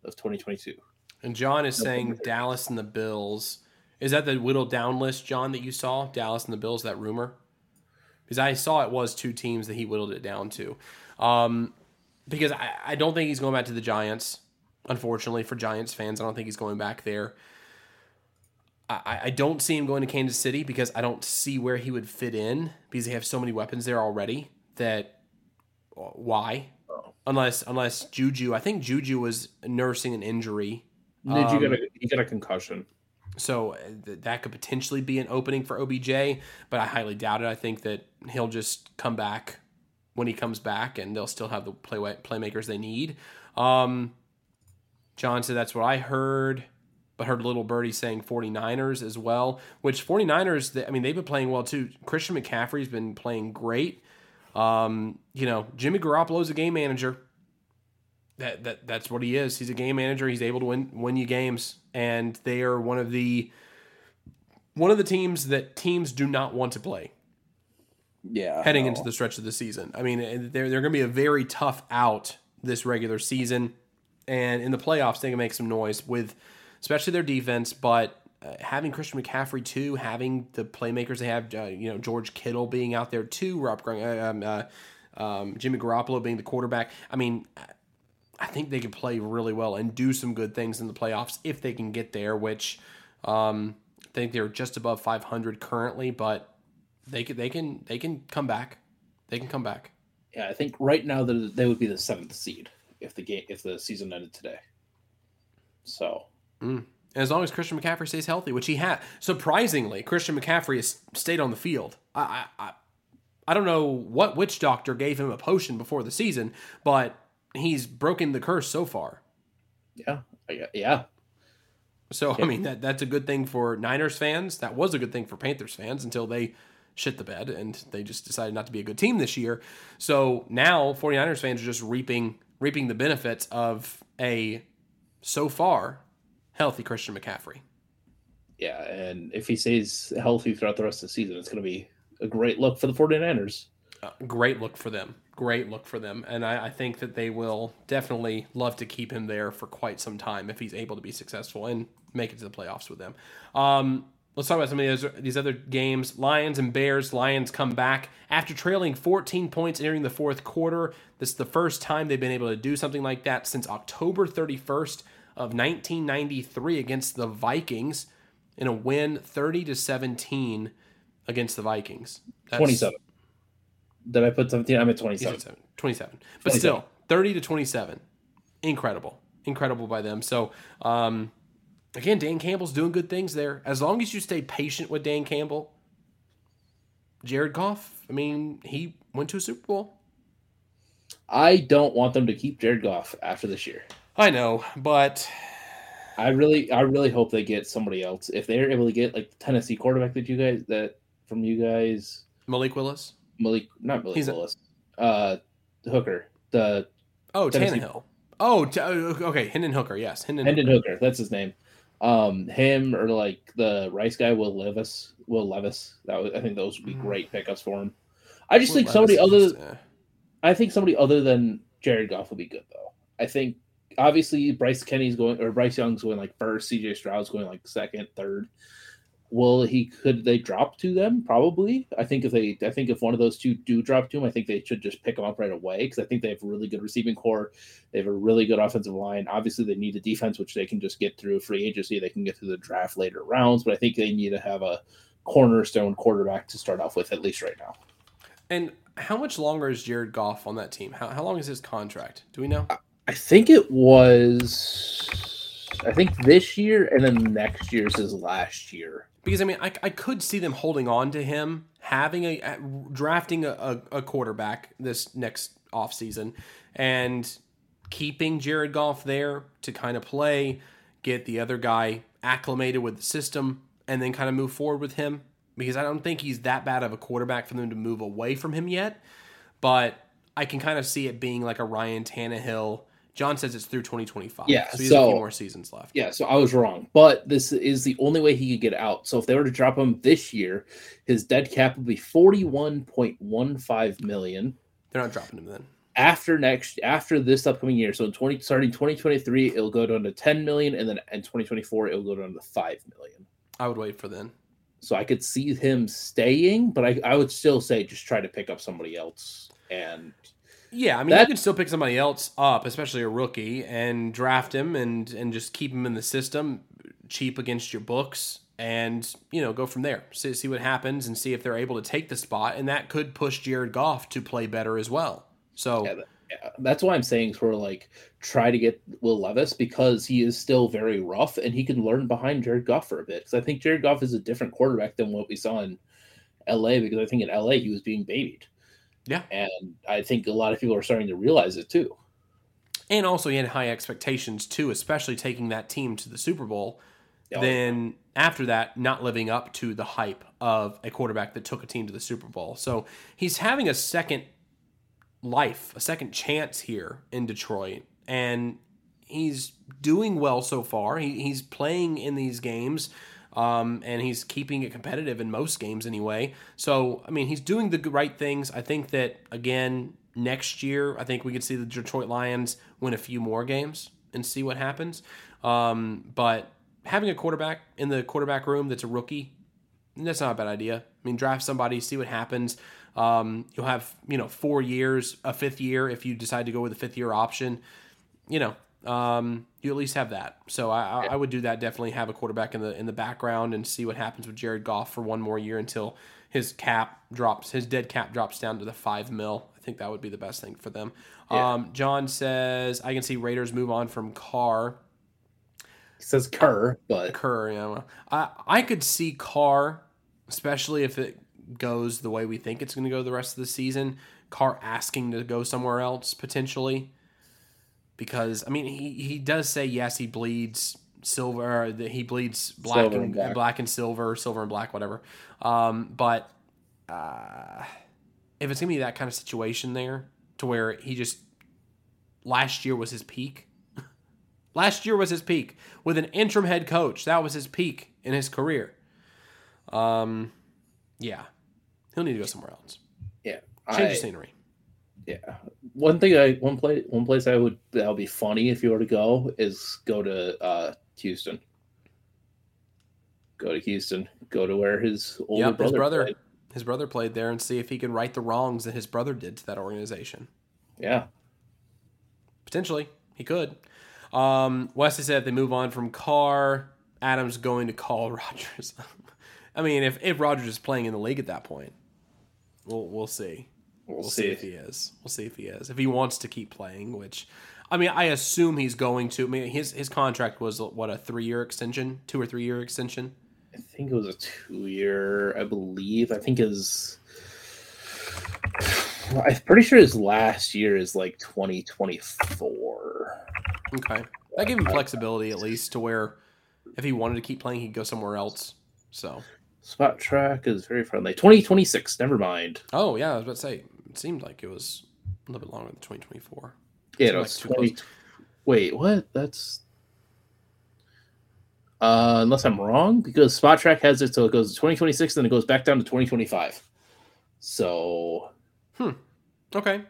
of twenty twenty two. And John is saying Dallas and the Bills. Is that the whittled down list, John, that you saw? Dallas and the Bills, that rumor? Because I saw it was two teams that he whittled it down to. Um, because I, I don't think he's going back to the Giants. Unfortunately for Giants fans, I don't think he's going back there. I, I don't see him going to Kansas City because I don't see where he would fit in because they have so many weapons there already that why? Oh. Unless unless Juju, I think Juju was nursing an injury Did you Um, get a you got a concussion? so uh, th- that could potentially be an opening for OBJ, but I highly doubt it. I think that he'll just come back when he comes back, and they'll still have the play playmakers they need. Um, John said that's what I heard, but heard Little Birdie saying 49ers as well, which 49ers, I mean, they've been playing well too. Christian McCaffrey's been playing great. Um, you know, Jimmy Garoppolo's a game manager that, that that's what he is. He's a game manager. He's able to win win you games, and they are one of the one of the teams that teams do not want to play Yeah. heading into the stretch of the season. I mean, they're they're going to be a very tough out this regular season, and in the playoffs they can make some noise with, especially their defense. But uh, having Christian McCaffrey too, having the playmakers they have, uh, you know George Kittle being out there too, Rob uh, um, uh, um, Jimmy Garoppolo being the quarterback. I mean, I think they can play really well and do some good things in the playoffs if they can get there. Which um, I think they're just above 500 currently, but they can they can they can come back. They can come back. Yeah, I think right now that they would be the seventh seed if the game if the season ended today. So mm. And as long as Christian McCaffrey stays healthy, which he had, surprisingly, Christian McCaffrey has stayed on the field. I, I, I, I don't know what witch doctor gave him a potion before the season, but he's broken the curse so far. yeah, yeah, So I mean that that's a good thing for Niners fans. That was a good thing for Panthers fans until they shit the bed and they just decided not to be a good team this year. So now 49ers fans are just reaping reaping the benefits of a so far healthy Christian McCaffrey. yeah. And if he stays healthy throughout the rest of the season, it's going to be a great look for the 49ers. Uh, great look for them. Great look for them. And I, I think that they will definitely love to keep him there for quite some time if he's able to be successful and make it to the playoffs with them. Um, let's talk about some of these, these other games. Lions and Bears. Lions come back after trailing 14 points entering the fourth quarter. This is the first time they've been able to do something like that since October 31st of 1993 against the Vikings in a win 30 to 17 against the Vikings. That's- 27. Did I put 17? I'm at He's 27. at seven, 27. But 27. still, 30 to 27. Incredible. Incredible by them. So, um, again, Dan Campbell's doing good things there. As long as you stay patient with Dan Campbell, Jared Goff, I mean, he went to a Super Bowl. I don't want them to keep Jared Goff after this year. I know, but I really, I really hope they get somebody else. If they're able to get like the Tennessee quarterback that you guys that from you guys, Malik Willis. Malik, not Malik He's a- Willis, uh, Hooker, the Oh, Tennessee- Tannehill. Oh, t- okay. Hendon Hooker. Yes, Hendon. Hendon Hooker. Hooker, that's his name. Um, him or like the Rice guy, Will Levis, Will Levis. That was, I think those would be Mm. great pickups for him. I just Will think somebody Levis other, just, eh. I think somebody other than Jared Goff will be good though. I think obviously Bryce Kenny's going or Bryce Young's going like first, CJ Stroud's going like second, third. Will he could they drop to them? Probably. I think if they I think if one of those two do drop to him, I think they should just pick him up right away because I think they have a really good receiving core. They have a really good offensive line. Obviously, they need a defense, which they can just get through free agency. They can get through the draft later rounds, but I think they need to have a cornerstone quarterback to start off with at least right now. And how much longer is Jared Goff on that team? How, how long is his contract? Do we know? I think it was. I think this year and then next year's his last year. Because I mean, I, I could see them holding on to him, having a, a- drafting a, a, quarterback this next offseason, and keeping Jared Goff there to kind of play, get the other guy acclimated with the system, and then kind of move forward with him. Because I don't think he's that bad of a quarterback for them to move away from him yet. But I can kind of see it being like a Ryan Tannehill. John says it's through 2025. Yeah, so he has a few more seasons left. Yeah, so I was wrong, but this is the only way he could get out. So if they were to drop him this year, his dead cap would be forty-one point one five million. They're not dropping him then. After next, after this upcoming year, so in twenty starting twenty twenty-three, it'll go down to ten million, and then in twenty twenty-four, it'll go down to five million. I would wait for then. So I could see him staying, but I, I would still say just try to pick up somebody else. And Yeah, I mean, That- you can still pick somebody else up, especially a rookie, and draft him and and just keep him in the system, cheap against your books, and you know go from there. See, see what happens and see if they're able to take the spot, and that could push Jared Goff to play better as well. So Yeah, that- that's why I'm saying sort of like try to get Will Levis because he is still very rough and he can learn behind Jared Goff for a bit. Because I think Jared Goff is a different quarterback than what we saw in LA. Because I think in LA he was being babied, yeah, and I think a lot of people are starting to realize it too. and also he had high expectations too, especially taking that team to the Super Bowl. Oh, yeah, then after that, not living up to the hype of a quarterback that took a team to the Super Bowl. So he's having a second life, a second chance here in Detroit, and he's doing well so far. He, he's playing in these games. Um, and he's keeping it competitive in most games anyway. So, I mean, he's doing the right things. I think that, again, next year, I think we could see the Detroit Lions win a few more games and see what happens. Um, but having a quarterback in the quarterback room that's a rookie, that's not a bad idea. I mean, draft somebody, see what happens. Um, you'll have, you know, four years, a fifth year if you decide to go with a fifth year option. You know, um, you at least have that. So I, I, I would do that. Definitely have a quarterback in the in the background and see what happens with Jared Goff for one more year until his cap drops, his dead cap drops down to the five mil. I think that would be the best thing for them. Yeah. Um, John says I can see Raiders move on from Carr. He says Kerr, but Kerr, you know, I I could see Carr, especially if it goes the way we think it's going to go the rest of the season. Carr asking to go somewhere else potentially, because I mean he he does say yes he bleeds silver that he bleeds black Silver and, and black. black and silver silver and black whatever, um, but uh, if it's gonna be that kind of situation there to where he just last year was his peak. Last year was his peak with an interim head coach. That was his peak in his career. Um, yeah, he'll need to go somewhere else. yeah, Change I- of scenery. Yeah. One thing I one place one place I would that would be funny if you were to go is go to uh Houston. Go to Houston. Go to where his older Yep, his brother. brother, played. his brother played there, and see if he can right the wrongs that his brother did to that organization. Yeah. Potentially, he could. Um, Wesley said they move on from Carr, Adams going to call Rodgers. I mean, if if Rodgers is playing in the league at that point, we'll we'll see. We'll, We'll see. see if he is. We'll see if he is. If he wants to keep playing, which I mean, I assume he's going to. I mean, his his contract was what a three year extension, two or three year extension. I think it was a two year, I believe. I think his I'm pretty sure his last year is like 2024. Okay. That gave him flexibility at least to where if he wanted to keep playing, he'd go somewhere else. So, Spotrac is very friendly. 2026. Never mind. oh yeah, I was about to say it seemed like it was a little bit longer than 2024. Yeah, it was like 20. Wait, what? That's. Uh, unless I'm wrong, because Spotrac has it so it goes to 2026, then it goes back down to 2025. So Hmm. Okay,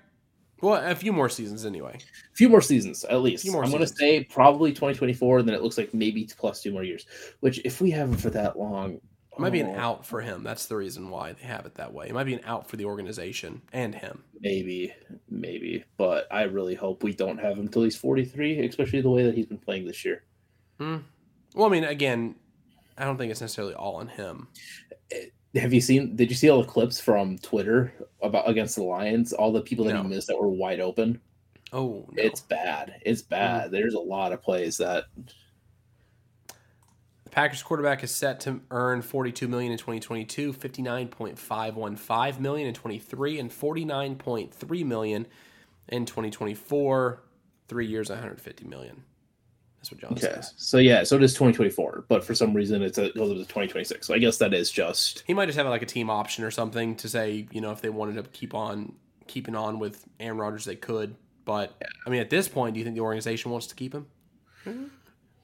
well, a few more seasons anyway. a few more seasons at least. I'm going to say probably 2024, and then it looks like maybe plus two more years. Which, if we have him for that long, It might be an oh, out for him. That's the reason why they have it that way. It might be an out for the organization and him. Maybe, maybe, but I really hope we don't have him till he's 43, especially the way that he's been playing this year. Hmm. Well, I mean, again, I don't think it's necessarily all on him. Eh, have you seen? Did you see all the clips from Twitter about against the Lions? All the people that No. he missed that were wide open. Oh, no. It's bad. It's hmm. bad. There's a lot of plays that Packers quarterback is set to earn 42 million in 2022, 59.515 million in 23, and 49.3 million in 2024. Three years, 150 million. That's what John Okay. says. So yeah, so it is 2024, but for some reason it's a, it goes up to 2026. So I guess that is just He might just have like a team option or something to say, you know, if they wanted to keep on keeping on with Aaron Rodgers, they could. But I mean, at this point, do you think the organization wants to keep him mm-hmm.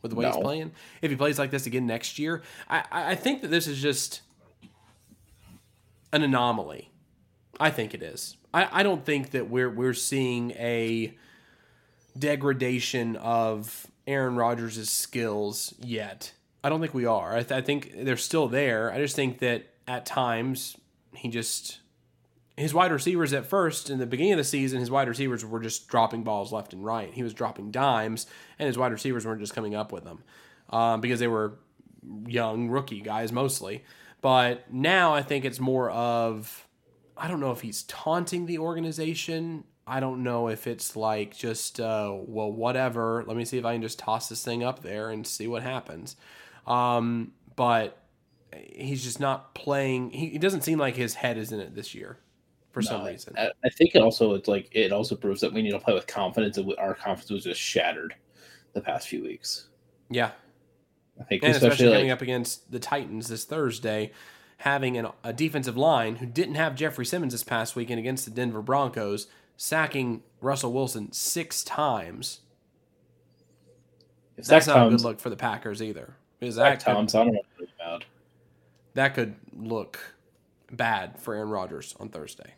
With the way he's playing? If he plays like this again next year, I, I I think that this is just an anomaly. I think it is. I, I don't think that we're we're seeing a degradation of Aaron Rodgers' skills yet. I don't think we are. I, th- I think they're still there. I just think that at times he just his wide receivers at first in the beginning of the season, his wide receivers were just dropping balls left and right. He was dropping dimes, and his wide receivers weren't just coming up with them um, because they were young rookie guys mostly. But now I think it's more of I don't know if he's taunting the organization. I don't know if it's like just uh, well whatever. Let me see if I can just toss this thing up there and see what happens. Um, but he's just not playing. He, he doesn't seem like his head is in it this year for some reason. I, I think it also it's like it also proves that we need to play with confidence, and our confidence was just shattered the past few weeks. Yeah, I think and especially, especially coming like, up against the Titans this Thursday, having an, a defensive line who didn't have Jeffery Simmons this past weekend against the Denver Broncos, sacking Russell Wilson six times. That's not a good look for the Packers either. Because that could, Tom's, I don't know about. that could look bad for Aaron Rodgers on Thursday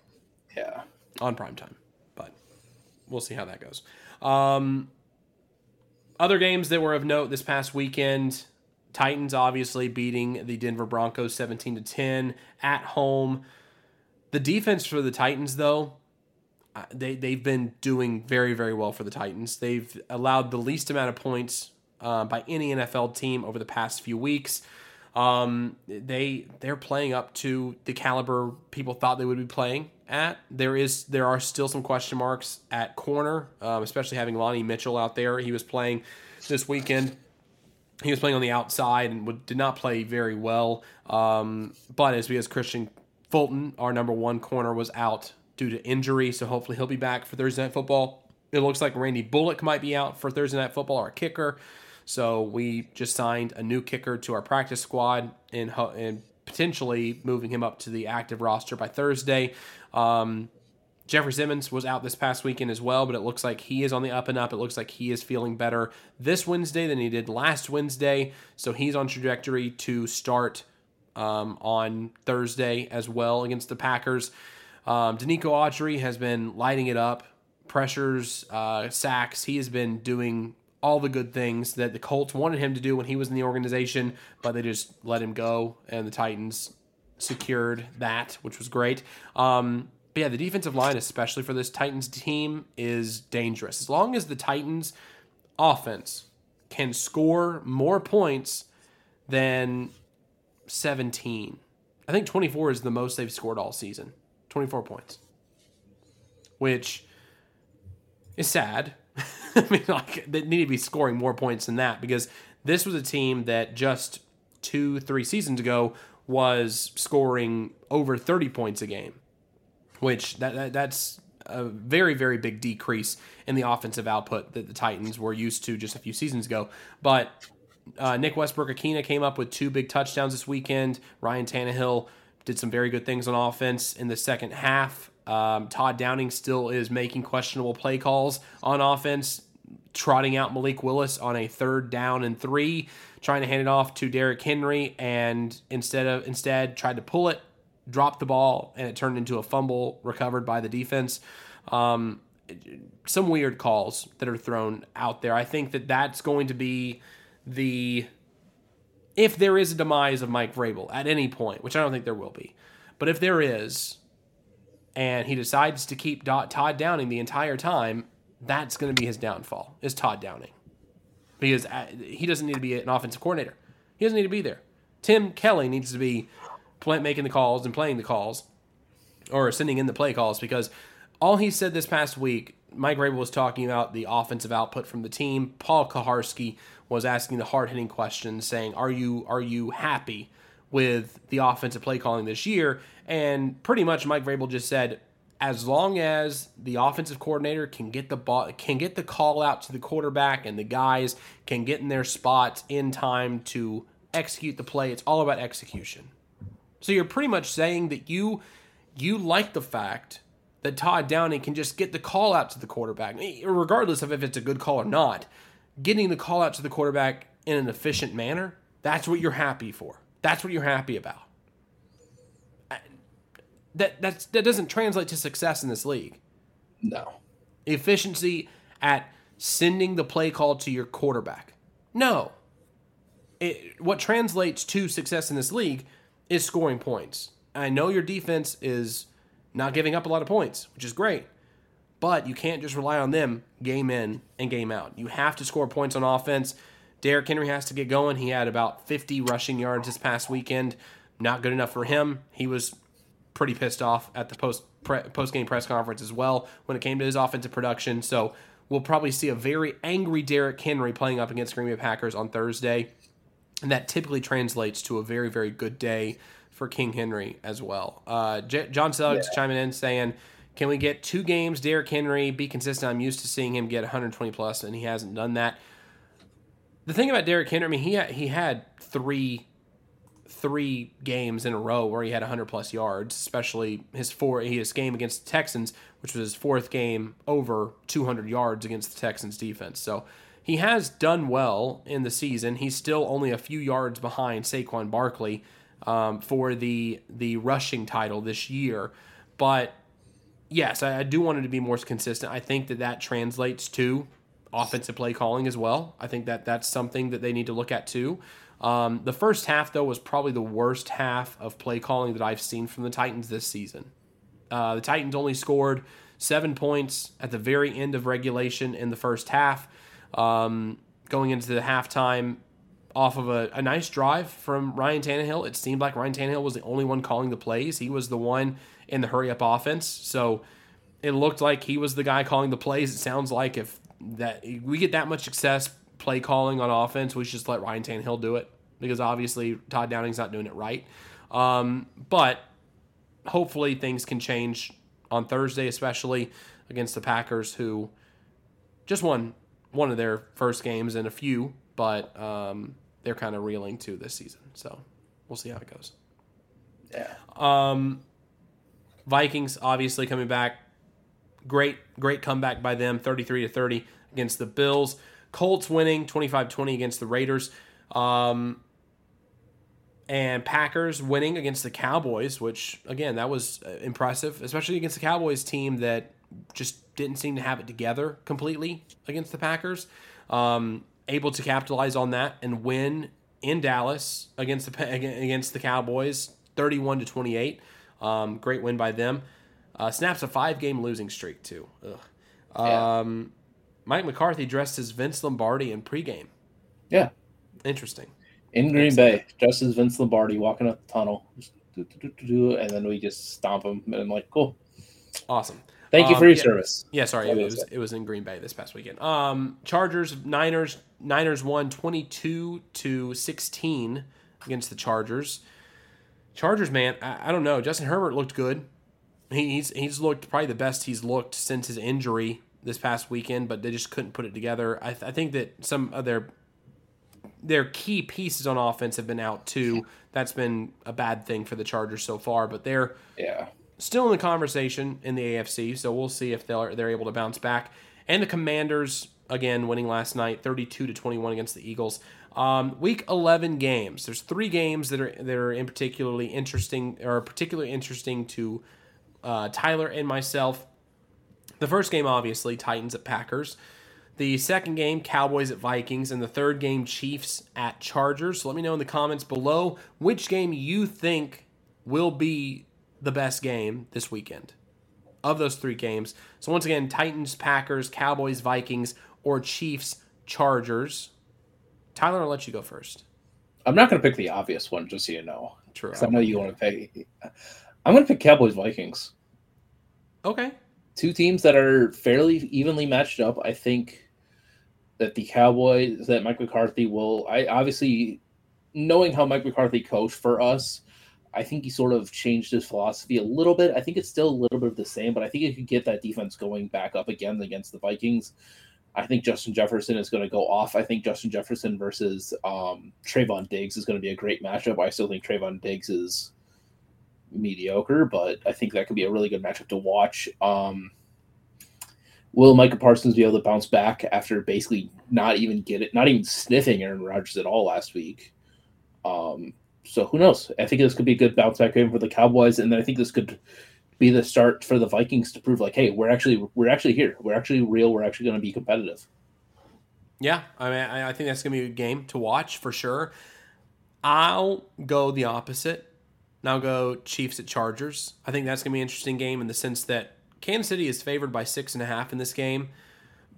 Yeah, on prime time. But we'll see how that goes. Um, other games that were of note this past weekend Titans obviously beating the Denver Broncos 17 to 10 at home. The defense for the Titans, though, uh, they, they've been doing very, very well for the Titans. They've allowed the least amount of points uh, by any NFL team over the past few weeks. Um, they they're playing up to the caliber people thought they would be playing at. There is there are still some question marks at corner, um, especially having Lonnie Mitchell out there. He was playing this weekend. He was playing on the outside and would, did not play very well. Um, but it's because Kristian Fulton, our number one corner, was out due to injury. So hopefully he'll be back for Thursday Night Football. It looks like Randy Bullock might be out for Thursday Night Football, our kicker. So we just signed a new kicker to our practice squad and, and potentially moving him up to the active roster by Thursday. Um, Jeffery Simmons was out this past weekend as well, but it looks like he is on the up and up. It looks like he is feeling better this Wednesday than he did last Wednesday. So he's on trajectory to start um, on Thursday as well against the Packers. Um, Denico Autry has been lighting it up, pressures, uh, sacks. He has been doing all the good things that the Colts wanted him to do when he was in the organization, but they just let him go, and the Titans secured that, which was great. Um, but yeah, the defensive line, especially for this Titans team, is dangerous. As long as the Titans offense can score more points than 17, I think 24 is the most they've scored all season. 24 points, which is sad. I mean, like they need to be scoring more points than that because this was a team that just two, three seasons ago was scoring over 30 points a game, which that, that that's a very very big decrease in the offensive output that the Titans were used to just a few seasons ago. But uh, Nick Westbrook-Ikhine came up with two big touchdowns this weekend. Ryan Tannehill did some very good things on offense in the second half. Um, Todd Downing still is making questionable play calls on offense, trotting out Malik Willis on a third down and three, trying to hand it off to Derrick Henry, and instead of instead tried to pull it, dropped the ball, and it turned into a fumble recovered by the defense. Um, some weird calls that are thrown out there. I think that that's going to be the if there is a demise of Mike Vrabel at any point, which I don't think there will be, but if there is, and he decides to keep Todd Downing the entire time, that's going to be his downfall. Is Todd Downing because uh, he doesn't need to be an offensive coordinator. He doesn't need to be there. Tim Kelly needs to be making the calls and playing the calls, or sending in the play calls because all he said this past week, Mike Vrabel was talking about the offensive output from the team. Paul Kuharsky was asking the hard hitting questions, saying, "Are you are you happy with the offensive play calling this year?" And pretty much Mike Vrabel just said, as long as the offensive coordinator can get the ball, can get the call out to the quarterback, and the guys can get in their spots in time to execute the play, it's all about execution. So you're pretty much saying that you you like the fact that Todd Downing can just get the call out to the quarterback, regardless of if it's a good call or not. Getting the call out to the quarterback in an efficient manner, that's what you're happy for. That's what you're happy about. That that's that doesn't translate to success in this league. No. Efficiency at sending the play call to your quarterback. No. It, what translates to success in this league is scoring points. I know your defense is not giving up a lot of points, which is great. But you can't just rely on them game in and game out. You have to score points on offense. Derrick Henry has to get going. He had about 50 rushing yards this past weekend. Not good enough for him. He was pretty pissed off at the post post game press conference as well when it came to his offensive production. So we'll probably see a very angry Derrick Henry playing up against Green Bay Packers on Thursday, and that typically translates to a very very good day for King Henry as well. Uh, J- John Suggs yeah. chiming in saying, "Can we get two games, Derrick Henry? Be consistent. I'm used to seeing him get 120 plus, and he hasn't done that." The thing about Derrick Henry, I mean, he had, he had three three games in a row where he had 100 plus yards, especially his four his game against the Texans, which was his fourth game over 200 yards against the Texans defense. So he has done well in the season. He's still only a few yards behind Saquon Barkley um, for the the rushing title this year. But yes, I, I do want him to be more consistent. I think that that translates to offensive play calling as well. I think that that's something that they need to look at too. Um, the first half, though, was probably the worst half of play calling that I've seen from the Titans this season. Uh, the Titans only scored seven points at the very end of regulation in the first half. Um, going into the halftime, off of a, a, nice drive from Ryan Tannehill. It seemed like Ryan Tannehill was the only one calling the plays. He was the one in the hurry up offense. So it looked like he was the guy calling the plays. It sounds like if that we get that much success play calling on offense, we should just let Ryan Tannehill do it because obviously Todd Downing's not doing it right. Um, but hopefully things can change on Thursday, especially against the Packers, who just won one of their first games in a few, but um, they're kind of reeling too this season. So we'll see how it goes. Yeah. Um, Vikings obviously coming back. Great, great comeback by them, 33 to 30 against the Bills. Colts winning 25-20 against the Raiders. Um, and Packers winning against the Cowboys, which again, that was uh, impressive, especially against the Cowboys team that just didn't seem to have it together completely against the Packers. Um, able to capitalize on that and win in Dallas against the against the Cowboys, thirty-one to twenty-eight. Um, great win by them. Uh, snaps a five-game losing streak too. Yeah. Um, Mike McCarthy dressed as Vince Lombardi in pregame. Yeah, interesting. In Green Bay, dressed as Vince Lombardi, walking up the tunnel, and then we just stomp him, and I'm like, cool, awesome. Thank you for your yeah, service. Yeah, sorry, it was, it was in Green Bay this past weekend. Um, Chargers, Niners, Niners won 22 to 16 against the Chargers. Chargers, man, I, I, don't know. Justin Herbert looked good. He- He's he's looked probably the best he's looked since his injury this past weekend, but they just couldn't put it together. I, th- I think that some of their their key pieces on offense have been out too. That's been a bad thing for the Chargers so far, but they're Yeah. still in the conversation in the AFC, so we'll see if they're they're able to bounce back. And the Commanders again winning last night, thirty-two to twenty-one against the Eagles. Um, week eleven games. There's three games that are that are in particularly interesting or particularly interesting to uh, Tyler and myself. The first game, obviously, Titans at Packers. The second game, Cowboys at Vikings, and the third game, Chiefs at Chargers. So let me know in the comments below which game you think will be the best game this weekend of those three games. So once again, Titans, Packers, Cowboys, Vikings, or Chiefs, Chargers. Tyler, I'll let you go first. I'm not going to pick the obvious one, just so you know. True. I know you want to pick. I'm going to pick Cowboys Vikings. Okay. Two teams that are fairly evenly matched up. I think that the Cowboys, that Mike McCarthy will. I obviously, knowing how Mike McCarthy coached for us, I think he sort of changed his philosophy a little bit. I think it's still a little bit of the same, but I think he could get that defense going back up again against the Vikings. I think Justin Jefferson is going to go off. I think Justin Jefferson versus um, Trevon Diggs is going to be a great matchup. I still think Trevon Diggs is mediocre, but I think that could be a really good matchup to watch. Um, will Micah Parsons be able to bounce back after basically not even get it, not even sniffing Aaron Rodgers at all last week? Um, so who knows? I think this could be a good bounce back game for the Cowboys, and then I think this could be the start for the Vikings to prove like, hey, we're actually we're actually here. We're actually real. We're actually going to be competitive. Yeah, I mean, I think that's gonna be a game to watch for sure. I'll go the opposite. I'll go Chiefs at Chargers. I think that's gonna be an interesting game in the sense that Kansas City is favored by six and a half in this game,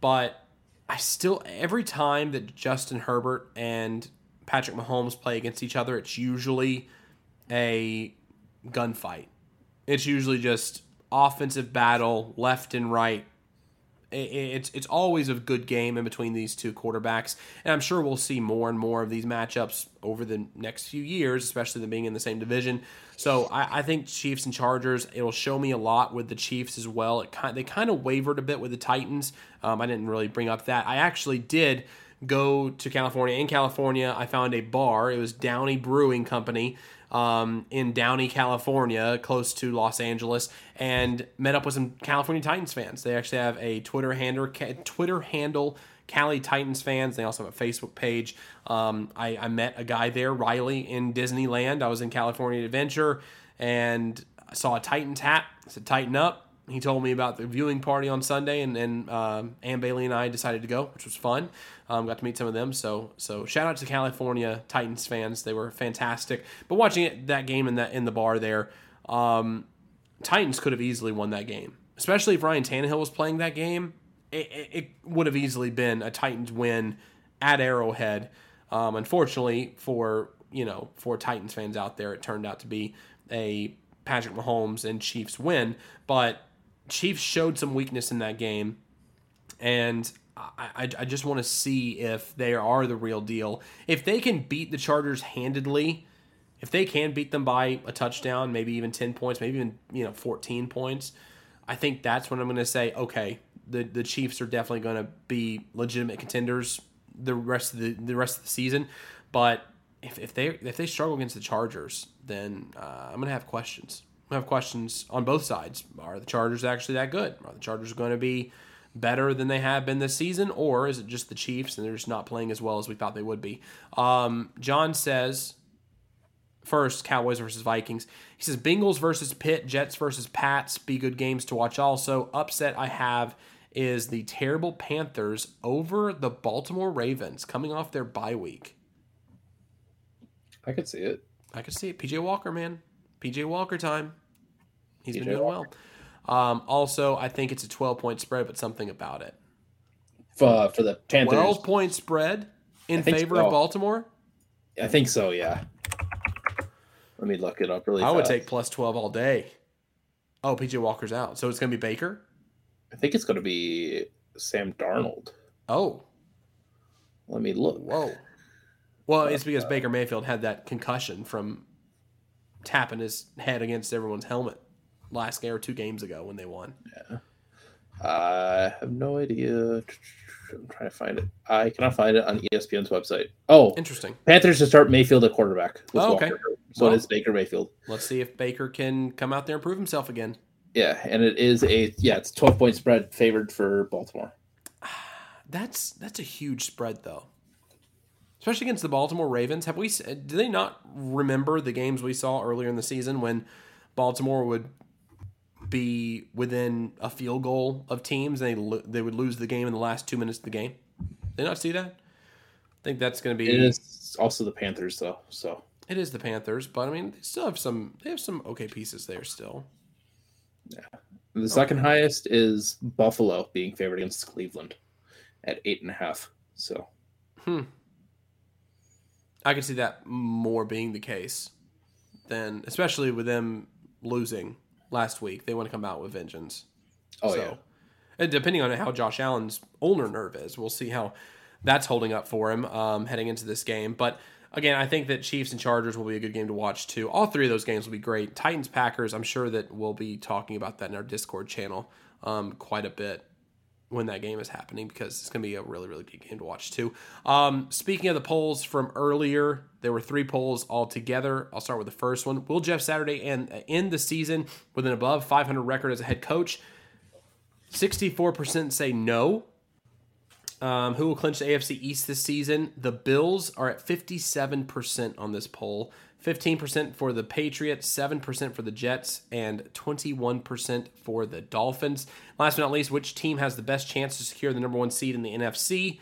but I still every time that Justin Herbert and Patrick Mahomes play against each other, it's usually a gunfight. It's usually just offensive battle, left and right, it's it's always a good game in between these two quarterbacks, and I'm sure we'll see more and more of these matchups over the next few years, especially them being in the same division. So I, I think Chiefs and Chargers. It'll show me a lot with the Chiefs as well. It kind they kind of wavered a bit with the Titans. Um, I didn't really bring up that. I actually did go to California. In California, I found a bar. It was Downey Brewing Company um, in Downey, California, close to Los Angeles, and met up with some California Titans fans. They actually have a Twitter handle, Twitter handle, Cali Titans fans. They also have a Facebook page. Um, I, I met a guy there, Riley, in Disneyland. I was in California Adventure and I saw a Titans hat. I said, "Tighten up." He told me about the viewing party on Sunday, and and um, Ann Bailey and I decided to go, which was fun. Um, got to meet some of them. So so shout out to California Titans fans. They were fantastic. But watching it that game in that in the bar there, um, Titans could have easily won that game, especially if Ryan Tannehill was playing that game. It, it, it would have easily been a Titans win at Arrowhead. Um, unfortunately for you know for Titans fans out there, it turned out to be a Patrick Mahomes and Chiefs win. But Chiefs showed some weakness in that game, and I, I, I just want to see if they are the real deal. If they can beat the Chargers handedly, if they can beat them by a touchdown, maybe even ten points, maybe even you know fourteen points, I think that's when I'm going to say, okay, the the Chiefs are definitely going to be legitimate contenders the rest of the the rest of the season. But if, if they if they struggle against the Chargers, then uh, I'm going to have questions. I'm going to have questions on both sides. Are the Chargers actually that good? Are the Chargers going to be better than they have been this season, or is it just the Chiefs and they're just not playing as well as we thought they would be? Um, John says first Cowboys versus Vikings. He says Bengals versus Pitt, Jets versus Pats be good games to watch. Also, upset I have is the terrible Panthers over the Baltimore Ravens coming off their bye week. I could see it. I could see it. PJ Walker, man. PJ Walker time. He's been doing Walker. well. Um, also, I think it's a 12 point spread, but something about it. For, for the Panthers, 12 point spread in favor so. of Baltimore? I think so. Yeah. Let me look it up really. I would take plus 12 all day. Oh, PJ Walker's out. So it's going to be Baker? I think it's going to be Sam Darnold. Oh, Let me look. whoa. Well, it's because Baker Mayfield had that concussion from tapping his head against everyone's helmet last game or two games ago when they won. Yeah. I have no idea. I'm trying to find it. I cannot find it on ESPN's website. Oh, Interesting. Panthers to start Mayfield at quarterback. Oh, okay. Walker. So Well- it is Baker Mayfield. Let's see if Baker can come out there and prove himself again. Yeah, and it is a yeah, it's 12 point spread favored for Baltimore. That's that's a huge spread though. Especially against the Baltimore Ravens. Have we do they not remember the games we saw earlier in the season when Baltimore would be within a field goal of teams and they lo- they would lose the game in the last 2 minutes of the game? Did they not see that? I think that's going to be It is also the Panthers though. So It is the Panthers, but I mean, they still have some. They have some okay pieces there still. Yeah. The second highest is Buffalo being favored against Cleveland at eight and a half. So hmm. I could see that more being the case than, especially with them losing last week. They want to come out with vengeance. oh so, yeah. and depending on how Josh Allen's ulnar nerve is, we'll see how that's holding up for him um, heading into this game. But again, I think that Chiefs and Chargers will be a good game to watch too. All three of those games will be great. Titans Packers, I'm sure that we'll be talking about that in our Discord channel um, quite a bit when that game is happening because it's going to be a really, really good game to watch too. Um, speaking of the polls from earlier, there were three polls altogether. I'll start with the first one. Will Jeff Saturday end, end the season with an above 500 record as a head coach? 64% say no. Um, who will clinch the AFC East this season? The Bills are at 57% on this poll. 15% for the Patriots, 7% for the Jets, and 21% for the Dolphins. Last but not least, which team has the best chance to secure the number one seed in the NFC?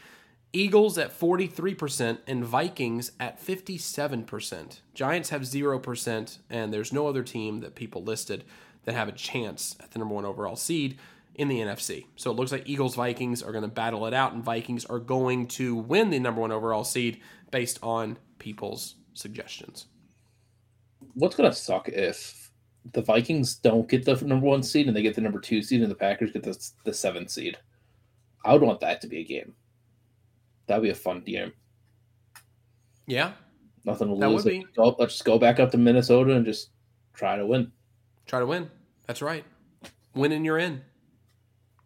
Eagles at 43% and Vikings at 57%. Giants have 0%, and there's no other team that people listed that have a chance at the number one overall seed in the NFC. So it looks like Eagles Vikings are going to battle it out, and Vikings are going to win the number one overall seed based on people's suggestions. What's gonna suck if the Vikings don't get the number one seed and they get the number two seed and the Packers get the the seventh seed? I would want that to be a game. That'd be a fun game. Yeah, Nothing to That lose. would be. Go, let's just go back up to Minnesota and just try to win. try to win. That's right. Winning, you're in.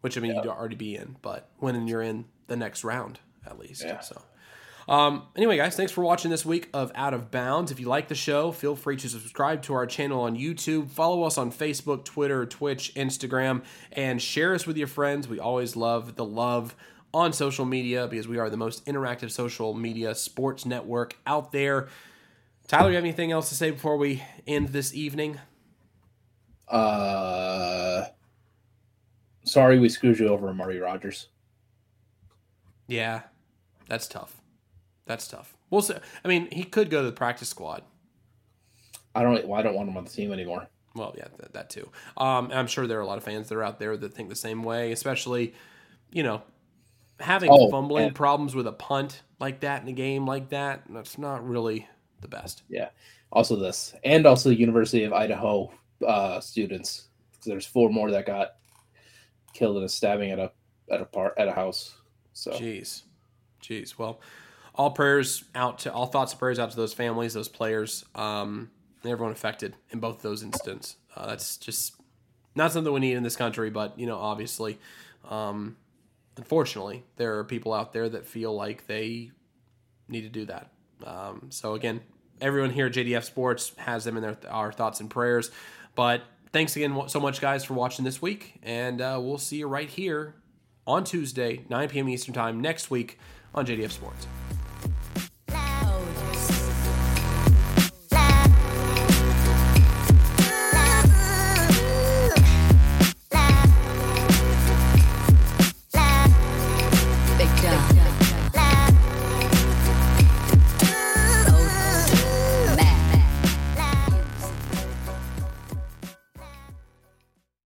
Which I mean, you'd already be in, but winning, you're in the next round at least. Yeah. So. Um, anyway, guys, thanks for watching this week of Out of Bounds. If you like the show, feel free to subscribe to our channel on YouTube, follow us on Facebook, Twitter, Twitch, Instagram, and share us with your friends. We always love the love on social media because we are the most interactive social media sports network out there. Tyler, you have anything else to say before we end this evening? Uh, sorry, we screwed you over, Amari Rodgers. Yeah, that's tough. That's tough. We'll see. I mean, he could go to the practice squad. I don't. Well, I don't want him on the team anymore. Well, yeah, that, that too. Um, I'm sure there are a lot of fans that are out there that think the same way, especially, you know, having Oh, fumbling problems with a punt like that in a game like that. That's not really the best. Yeah. Also this, and also the University of Idaho uh, students. 'Cause There's four more that got killed in a stabbing at a at a part at a house. So Jeez, jeez. Well, all prayers out to all thoughts and prayers out to those families, those players, um, and everyone affected in both those instances. Uh, that's just not something we need in this country, but you know, obviously, um, unfortunately, there are people out there that feel like they need to do that. Um, so again, everyone here at JDF Sports has them in their our thoughts and prayers. But thanks again so much, guys, for watching this week, and uh, we'll see you right here on Tuesday, 9 p.m. Eastern Time next week on JDF Sports.